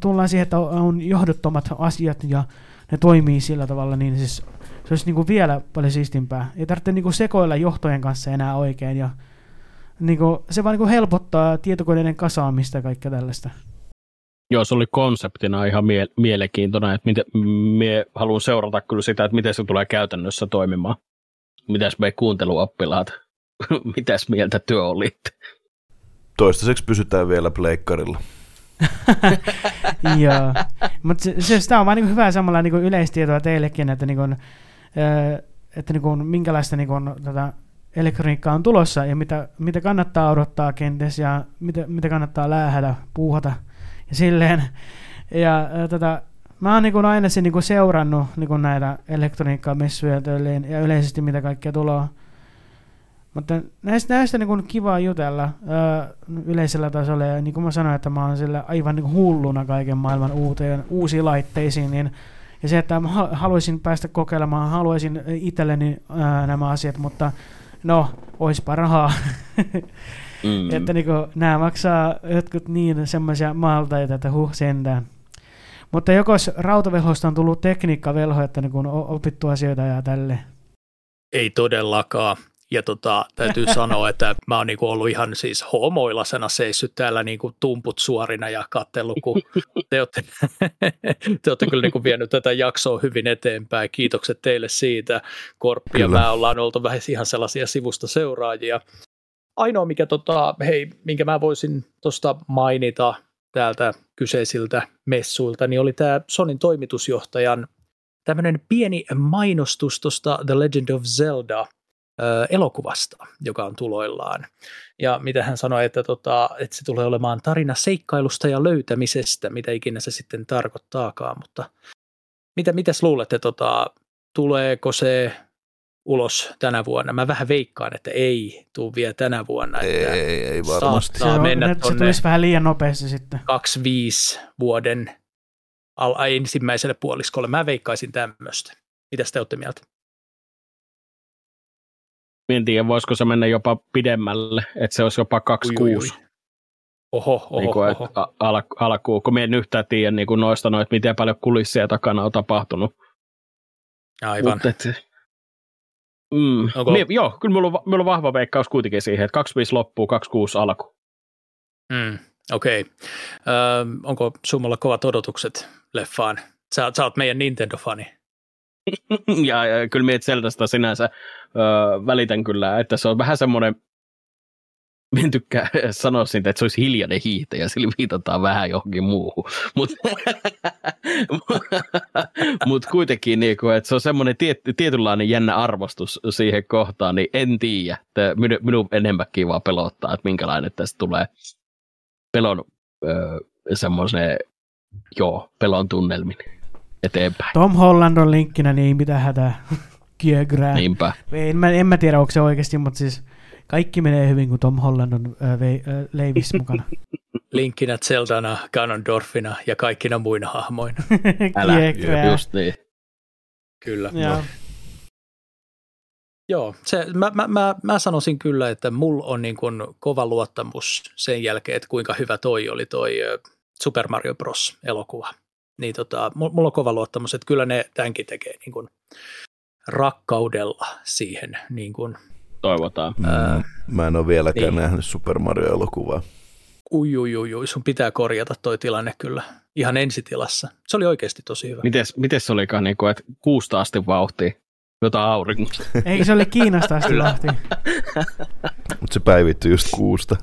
tullaan siihen, että on johdottomat asiat ja ne toimii sillä tavalla, niin siis se olisi niin kuin vielä paljon siistimpää. Ei tarvitse niin kuin sekoilla johtojen kanssa enää oikein ja niin kuin, se vaan niin kuin helpottaa tietokoneiden kasaamista ja kaikkea tällaista. Joo, se oli konseptina ihan mie- mielenkiintoinen, että miten, mie haluan seurata kyllä sitä, että miten se tulee käytännössä toimimaan. Mitäs me kuunteluoppilaat, mitäs mieltä työ oli? Toistaiseksi pysytään vielä pleikkarilla. Joo, mutta se, se, sitä on vaan niin hyvää samalla niin yleistietoa teillekin, että, niin kuin, että niin kuin, minkälaista niin kuin, tätä elektroniikka on tulossa ja mitä, mitä kannattaa odottaa kenties ja mitä, mitä kannattaa läähätä, puuhata ja silleen. Ja tätä, mä oon niin aina niin seurannut niin näitä elektroniikkamessuja ja yleisesti mitä kaikkea tulee. Mutta näistä, näistä niin kiva jutella ää, yleisellä tasolla ja niin kuin mä sanoin, että mä oon sillä aivan niin hulluna kaiken maailman uuteen, uusiin laitteisiin, niin ja se, että mä haluaisin päästä kokeilemaan, haluaisin itselleni ää, nämä asiat, mutta no, oispa rahaa. mm. että niinku, nämä maksaa jotkut niin semmoisia maltaita, että huh sentään. Mutta jokos rautavelhoista on tullut tekniikkavelho, että niin on opittu asioita ja tälle. Ei todellakaan. Ja tota, täytyy sanoa, että mä oon niinku ollut ihan siis homoilasena seissyt täällä niinku tumput suorina ja katsellut, kun te olette, te olette kyllä niinku vienyt tätä jaksoa hyvin eteenpäin. Kiitokset teille siitä. Korppi ja mä ollaan oltu vähän ihan sellaisia sivusta seuraajia. Ainoa, mikä tota, hei, minkä mä voisin tuosta mainita täältä kyseisiltä messuilta, niin oli tämä Sonin toimitusjohtajan tämmöinen pieni mainostus tuosta The Legend of Zelda – elokuvasta, joka on tuloillaan. Ja mitä hän sanoi, että, tota, että se tulee olemaan tarina seikkailusta ja löytämisestä, mitä ikinä se sitten tarkoittaakaan, mutta mitä, mitäs luulette, tota, tuleeko se ulos tänä vuonna? Mä vähän veikkaan, että ei tule vielä tänä vuonna. Ei, että ei, ei varmasti. Se, on, mennä se tulisi vähän liian nopeasti sitten. 25 vuoden al- ensimmäiselle puoliskolle. Mä veikkaisin tämmöistä. Mitä te olette mieltä? En tiedä, voisiko se mennä jopa pidemmälle, että se olisi jopa 26. Oho, oho, niin kuin, oho. Al- alkuun, kun me en yhtään tiedä niin kuin noista noit, miten paljon kulisseja takana on tapahtunut. Aivan. Mut, et, Mm. Onko... Mie, joo, kyllä mulla on, mulla on vahva veikkaus kuitenkin siihen, että 25 loppuu, 26 alku. Mm, Okei. Okay. Öö, onko summalla kovat odotukset leffaan? Sä, sä oot meidän Nintendo-fani. ja, ja kyllä mietit Zeldasta sinänsä öö, välitän kyllä, että se on vähän semmoinen en tykkää sanoa siitä, että se olisi hiljainen hiihtäjä, sillä viitataan vähän johonkin muuhun. Mutta mut kuitenkin, niin kuin, että se on semmoinen tiet, tietynlainen jännä arvostus siihen kohtaan, niin en tiedä. Minun, minun enemmänkin vaan pelottaa, että minkälainen tästä tulee pelon öö, semmoisen, joo, pelon tunnelmin eteenpäin. Tom Holland on linkkinä, niin ei mitään hätää. Kiegraa. Niinpä. En mä, en mä tiedä, onko se oikeasti, mutta siis kaikki menee hyvin, kun Tom Holland on äh, vei, äh, leivissä mukana. Linkkinä Zeldana, Ganondorfina ja kaikkina muina hahmoina. Älä, just niin. Kyllä. Joo. No. Joo, se, mä, mä, mä, mä sanoisin kyllä, että mulla on niin kuin kova luottamus sen jälkeen, että kuinka hyvä toi oli toi Super Mario Bros. elokuva. Niin tota, mulla on kova luottamus, että kyllä ne tämänkin tekee niin kuin rakkaudella siihen niin kuin Toivotaan. Ää, mä en ole vieläkään niin. nähnyt Super Mario-elokuvaa. Ui, ui, ui, ui, sun pitää korjata toi tilanne kyllä ihan ensitilassa. Se oli oikeasti tosi hyvä. Mites, mites se olikaan, niin kuin, että kuusta asti vauhtia? Jota auringosta. Ei, se oli Kiinasta asti vauhti. Mutta se päivittyi just kuusta.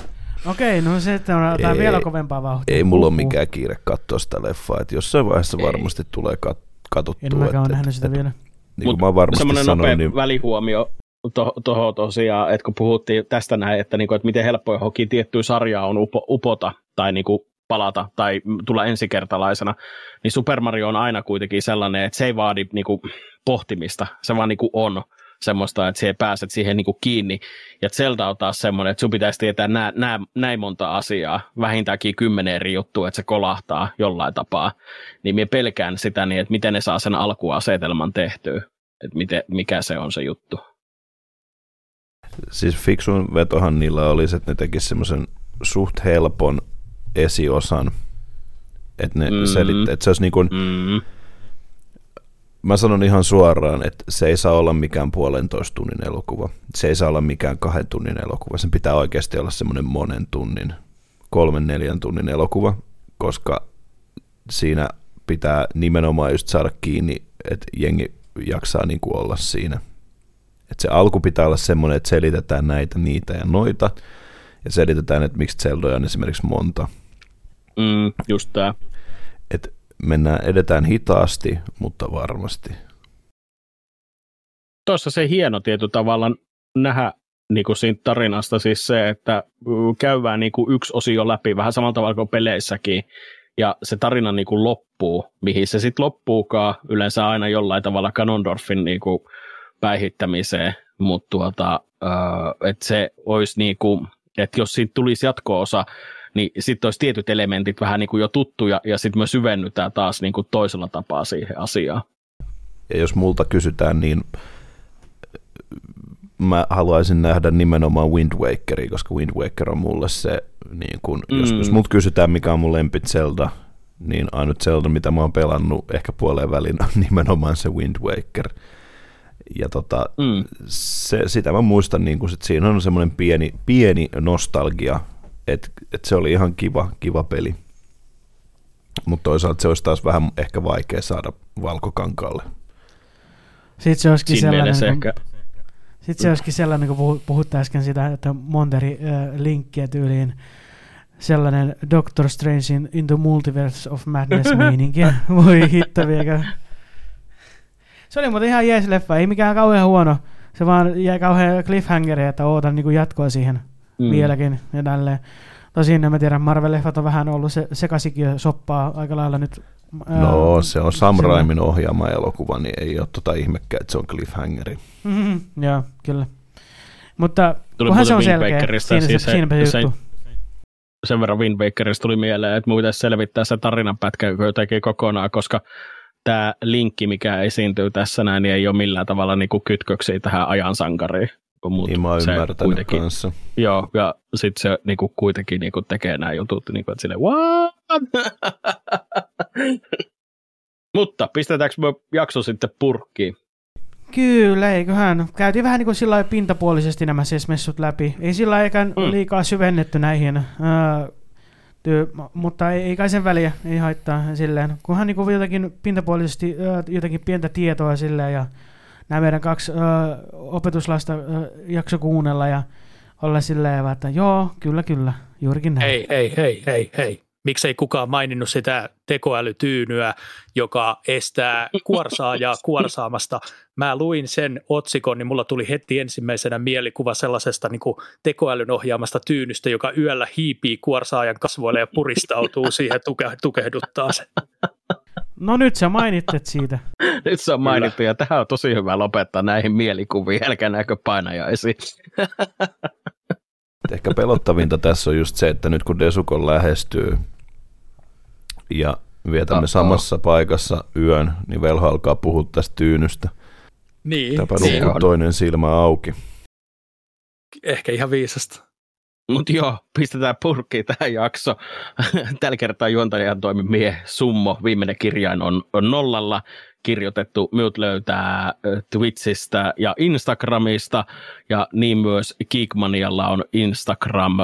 Okei, no se että on ei, vielä kovempaa vauhtia. Ei mulla ole mikään kiire katsoa sitä leffaa, että jossain vaiheessa ei. varmasti tulee kat- katsottua. En mäkään ole nähnyt sitä vielä. Niin kuin mä varmasti semmoinen sanoin, nopea niin... välihuomio tuohon to, tosiaan, että kun puhuttiin tästä näin, että, niinku, että miten helppo johonkin tiettyä sarjaa on upo, upota tai niinku palata tai tulla ensikertalaisena, niin Super Mario on aina kuitenkin sellainen, että se ei vaadi niinku pohtimista, se vaan niinku on semmoista, että siihen pääset siihen niinku kiinni. Ja Zelda on taas semmoinen, että sun pitäisi tietää nää, nää, näin monta asiaa, vähintäänkin kymmenen eri juttua, että se kolahtaa jollain tapaa. Niin minä pelkään sitä niin, että miten ne saa sen alkuasetelman tehtyä, että miten, mikä se on se juttu. Siis fiksuin vetohan niillä olisi, että ne tekisivät semmoisen suht helpon esiosan, että ne mm. selittää, että se olisi niin kuin, mm. Mä sanon ihan suoraan, että se ei saa olla mikään puolentoista tunnin elokuva. Se ei saa olla mikään kahden tunnin elokuva. Sen pitää oikeasti olla semmoinen monen tunnin, kolmen neljän tunnin elokuva, koska siinä pitää nimenomaan just saada kiinni, että jengi jaksaa niin kuin olla siinä – että se alku pitää olla semmoinen, että selitetään näitä, niitä ja noita, ja selitetään, että miksi Zeldoja on esimerkiksi monta. Mm, just tämä. Mennään, edetään hitaasti, mutta varmasti. Tuossa se hieno tietyllä tavalla nähdä niin kuin siitä tarinasta siis se, että käydään niin kuin yksi osio läpi vähän samalla tavalla kuin peleissäkin, ja se tarina niin kuin loppuu, mihin se sitten loppuukaan, yleensä aina jollain tavalla Ganondorfin niin kuin päihittämiseen, mutta tuota, että se olisi niin kuin, että jos siitä tulisi jatko-osa, niin sitten olisi tietyt elementit vähän niin kuin jo tuttuja ja sitten me syvennytään taas niin kuin toisella tapaa siihen asiaan. Ja jos multa kysytään, niin mä haluaisin nähdä nimenomaan Wind Wakeria, koska Wind Waker on mulle se, niin kun, mm. jos, jos multa kysytään mikä on mun lempi Zelda, niin ainut Zelda, mitä mä oon pelannut ehkä puoleen välin, on nimenomaan se Wind Waker. Ja tota, mm. se, sitä mä muistan, niin kun, että siinä on semmoinen pieni, pieni nostalgia, että, että se oli ihan kiva, kiva peli. Mutta toisaalta se olisi taas vähän ehkä vaikea saada valkokankaalle. Sitten se olisikin Siinä sellainen, se ehkä... Sitten se olisikin sellainen, kun puhut äsken sitä, että Monteri äh, linkkiä tyyliin sellainen Doctor Strange in, in the Multiverse of Madness meininkiä. Voi hitto. Se oli muuten ihan jees leffa, ei mikään kauhean huono. Se vaan jäi kauhean cliffhangeri, että ootan niin jatkoa siihen mm. vieläkin ja tälleen. Tosin en mä tiedä, Marvel-leffat on vähän ollut se, sekasikin soppaa aika lailla nyt. No, se on Sam Raimin ohjaama elokuva, niin ei ole tota ihmekään, että se on cliffhangeri. Mm-hmm, joo, kyllä. Mutta Tuli kunhan se on selkeä, siinä, siis se, siinäpä se, juttu. Sen verran Wind Bakerista tuli mieleen, että pitäisi selvittää se tarinanpätkä jotenkin kokonaan, koska tämä linkki, mikä esiintyy tässä näin, niin ei ole millään tavalla niin kuin kytköksiä tähän ajan sankariin. Mut niin mä oon ymmärtänyt kanssa. Joo, ja sitten se niin kuin, kuitenkin niin kuin, tekee nämä jutut, niin kuin, että silleen, what? Mutta pistetäänkö me jakso sitten purkkiin? kyllä, eiköhän. Käytiin vähän niin kuin sillä pintapuolisesti nämä messut läpi. Ei sillä eikä mm. liikaa syvennetty näihin. Öö, työ, mutta ei, ei kai sen väliä, ei haittaa silleen. Kunhan niin kuin jotakin pintapuolisesti öö, jotakin pientä tietoa silleen ja nämä meidän kaksi öö, opetuslasta öö, jakso kuunnella ja olla silleen, että joo, kyllä, kyllä, juurikin näin. Hei, hei, hei, hei, hei miksei kukaan maininnut sitä tekoälytyynyä, joka estää kuorsaajaa kuorsaamasta. Mä luin sen otsikon, niin mulla tuli heti ensimmäisenä mielikuva sellaisesta niin kuin tekoälyn ohjaamasta tyynystä, joka yöllä hiipii kuorsaajan kasvoille ja puristautuu siihen, tuke, tukehduttaa sen. No nyt sä mainittet siitä. nyt se on mainittu ja tähän on tosi hyvä lopettaa näihin mielikuviin, älkää näkö painajaisiin. Ehkä pelottavinta tässä on just se, että nyt kun Desukon lähestyy, ja vietämme Uh-oh. samassa paikassa yön, niin velho alkaa puhua tästä tyynystä. Niin. Täpä niin toinen silmä auki. Ehkä ihan viisasta. Mutta joo, pistetään purkki tähän jakso. Tällä kertaa juontajan toimi mie Summo. Viimeinen kirjain on, on nollalla kirjoitettu. Minut löytää Twitchistä ja Instagramista. Ja niin myös Geekmanialla on Instagram,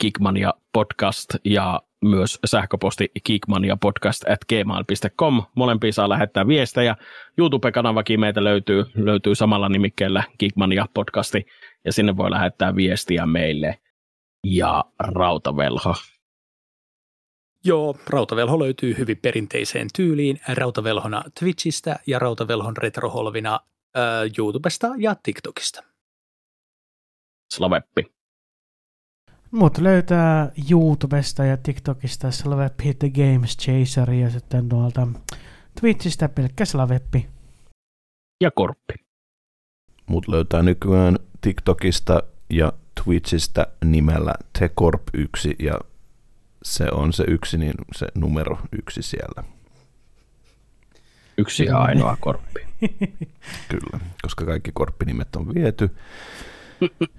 Geekmania podcast ja myös sähköposti geekmaniapodcast at gmail.com. Molempiin saa lähettää viestejä. YouTube-kanavakin meitä löytyy, löytyy samalla nimikkeellä Geekmania podcasti ja sinne voi lähettää viestiä meille. Ja Rautavelho. Joo, Rautavelho löytyy hyvin perinteiseen tyyliin Rautavelhona Twitchistä ja Rautavelhon retroholvina äh, YouTubesta ja TikTokista. Slaveppi. Mut löytää YouTubesta ja TikTokista Slaveppi The Games Chaser ja sitten tuolta Twitchistä pelkkä Slaveppi. Ja Korppi. Mut löytää nykyään TikTokista ja Twitchistä nimellä TeKorp1 ja se on se yksi, niin se numero yksi siellä. Yksi ja ainoa korppi. Kyllä, koska kaikki korppinimet on viety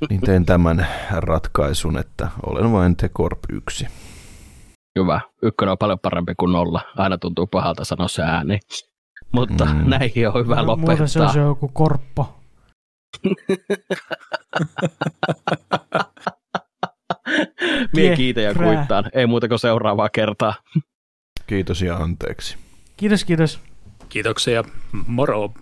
niin teen tämän ratkaisun, että olen vain te Corp 1. Hyvä. Ykkönen on paljon parempi kuin nolla. Aina tuntuu pahalta sanoa se ääni. Mutta mm. näihin on hyvä no, lopettaa. Muuten se on se joku korppo. Mie kiitä ja kuittaan. Ei muuta kuin seuraavaa kertaa. Kiitos ja anteeksi. Kiitos, kiitos. Kiitoksia. Moro.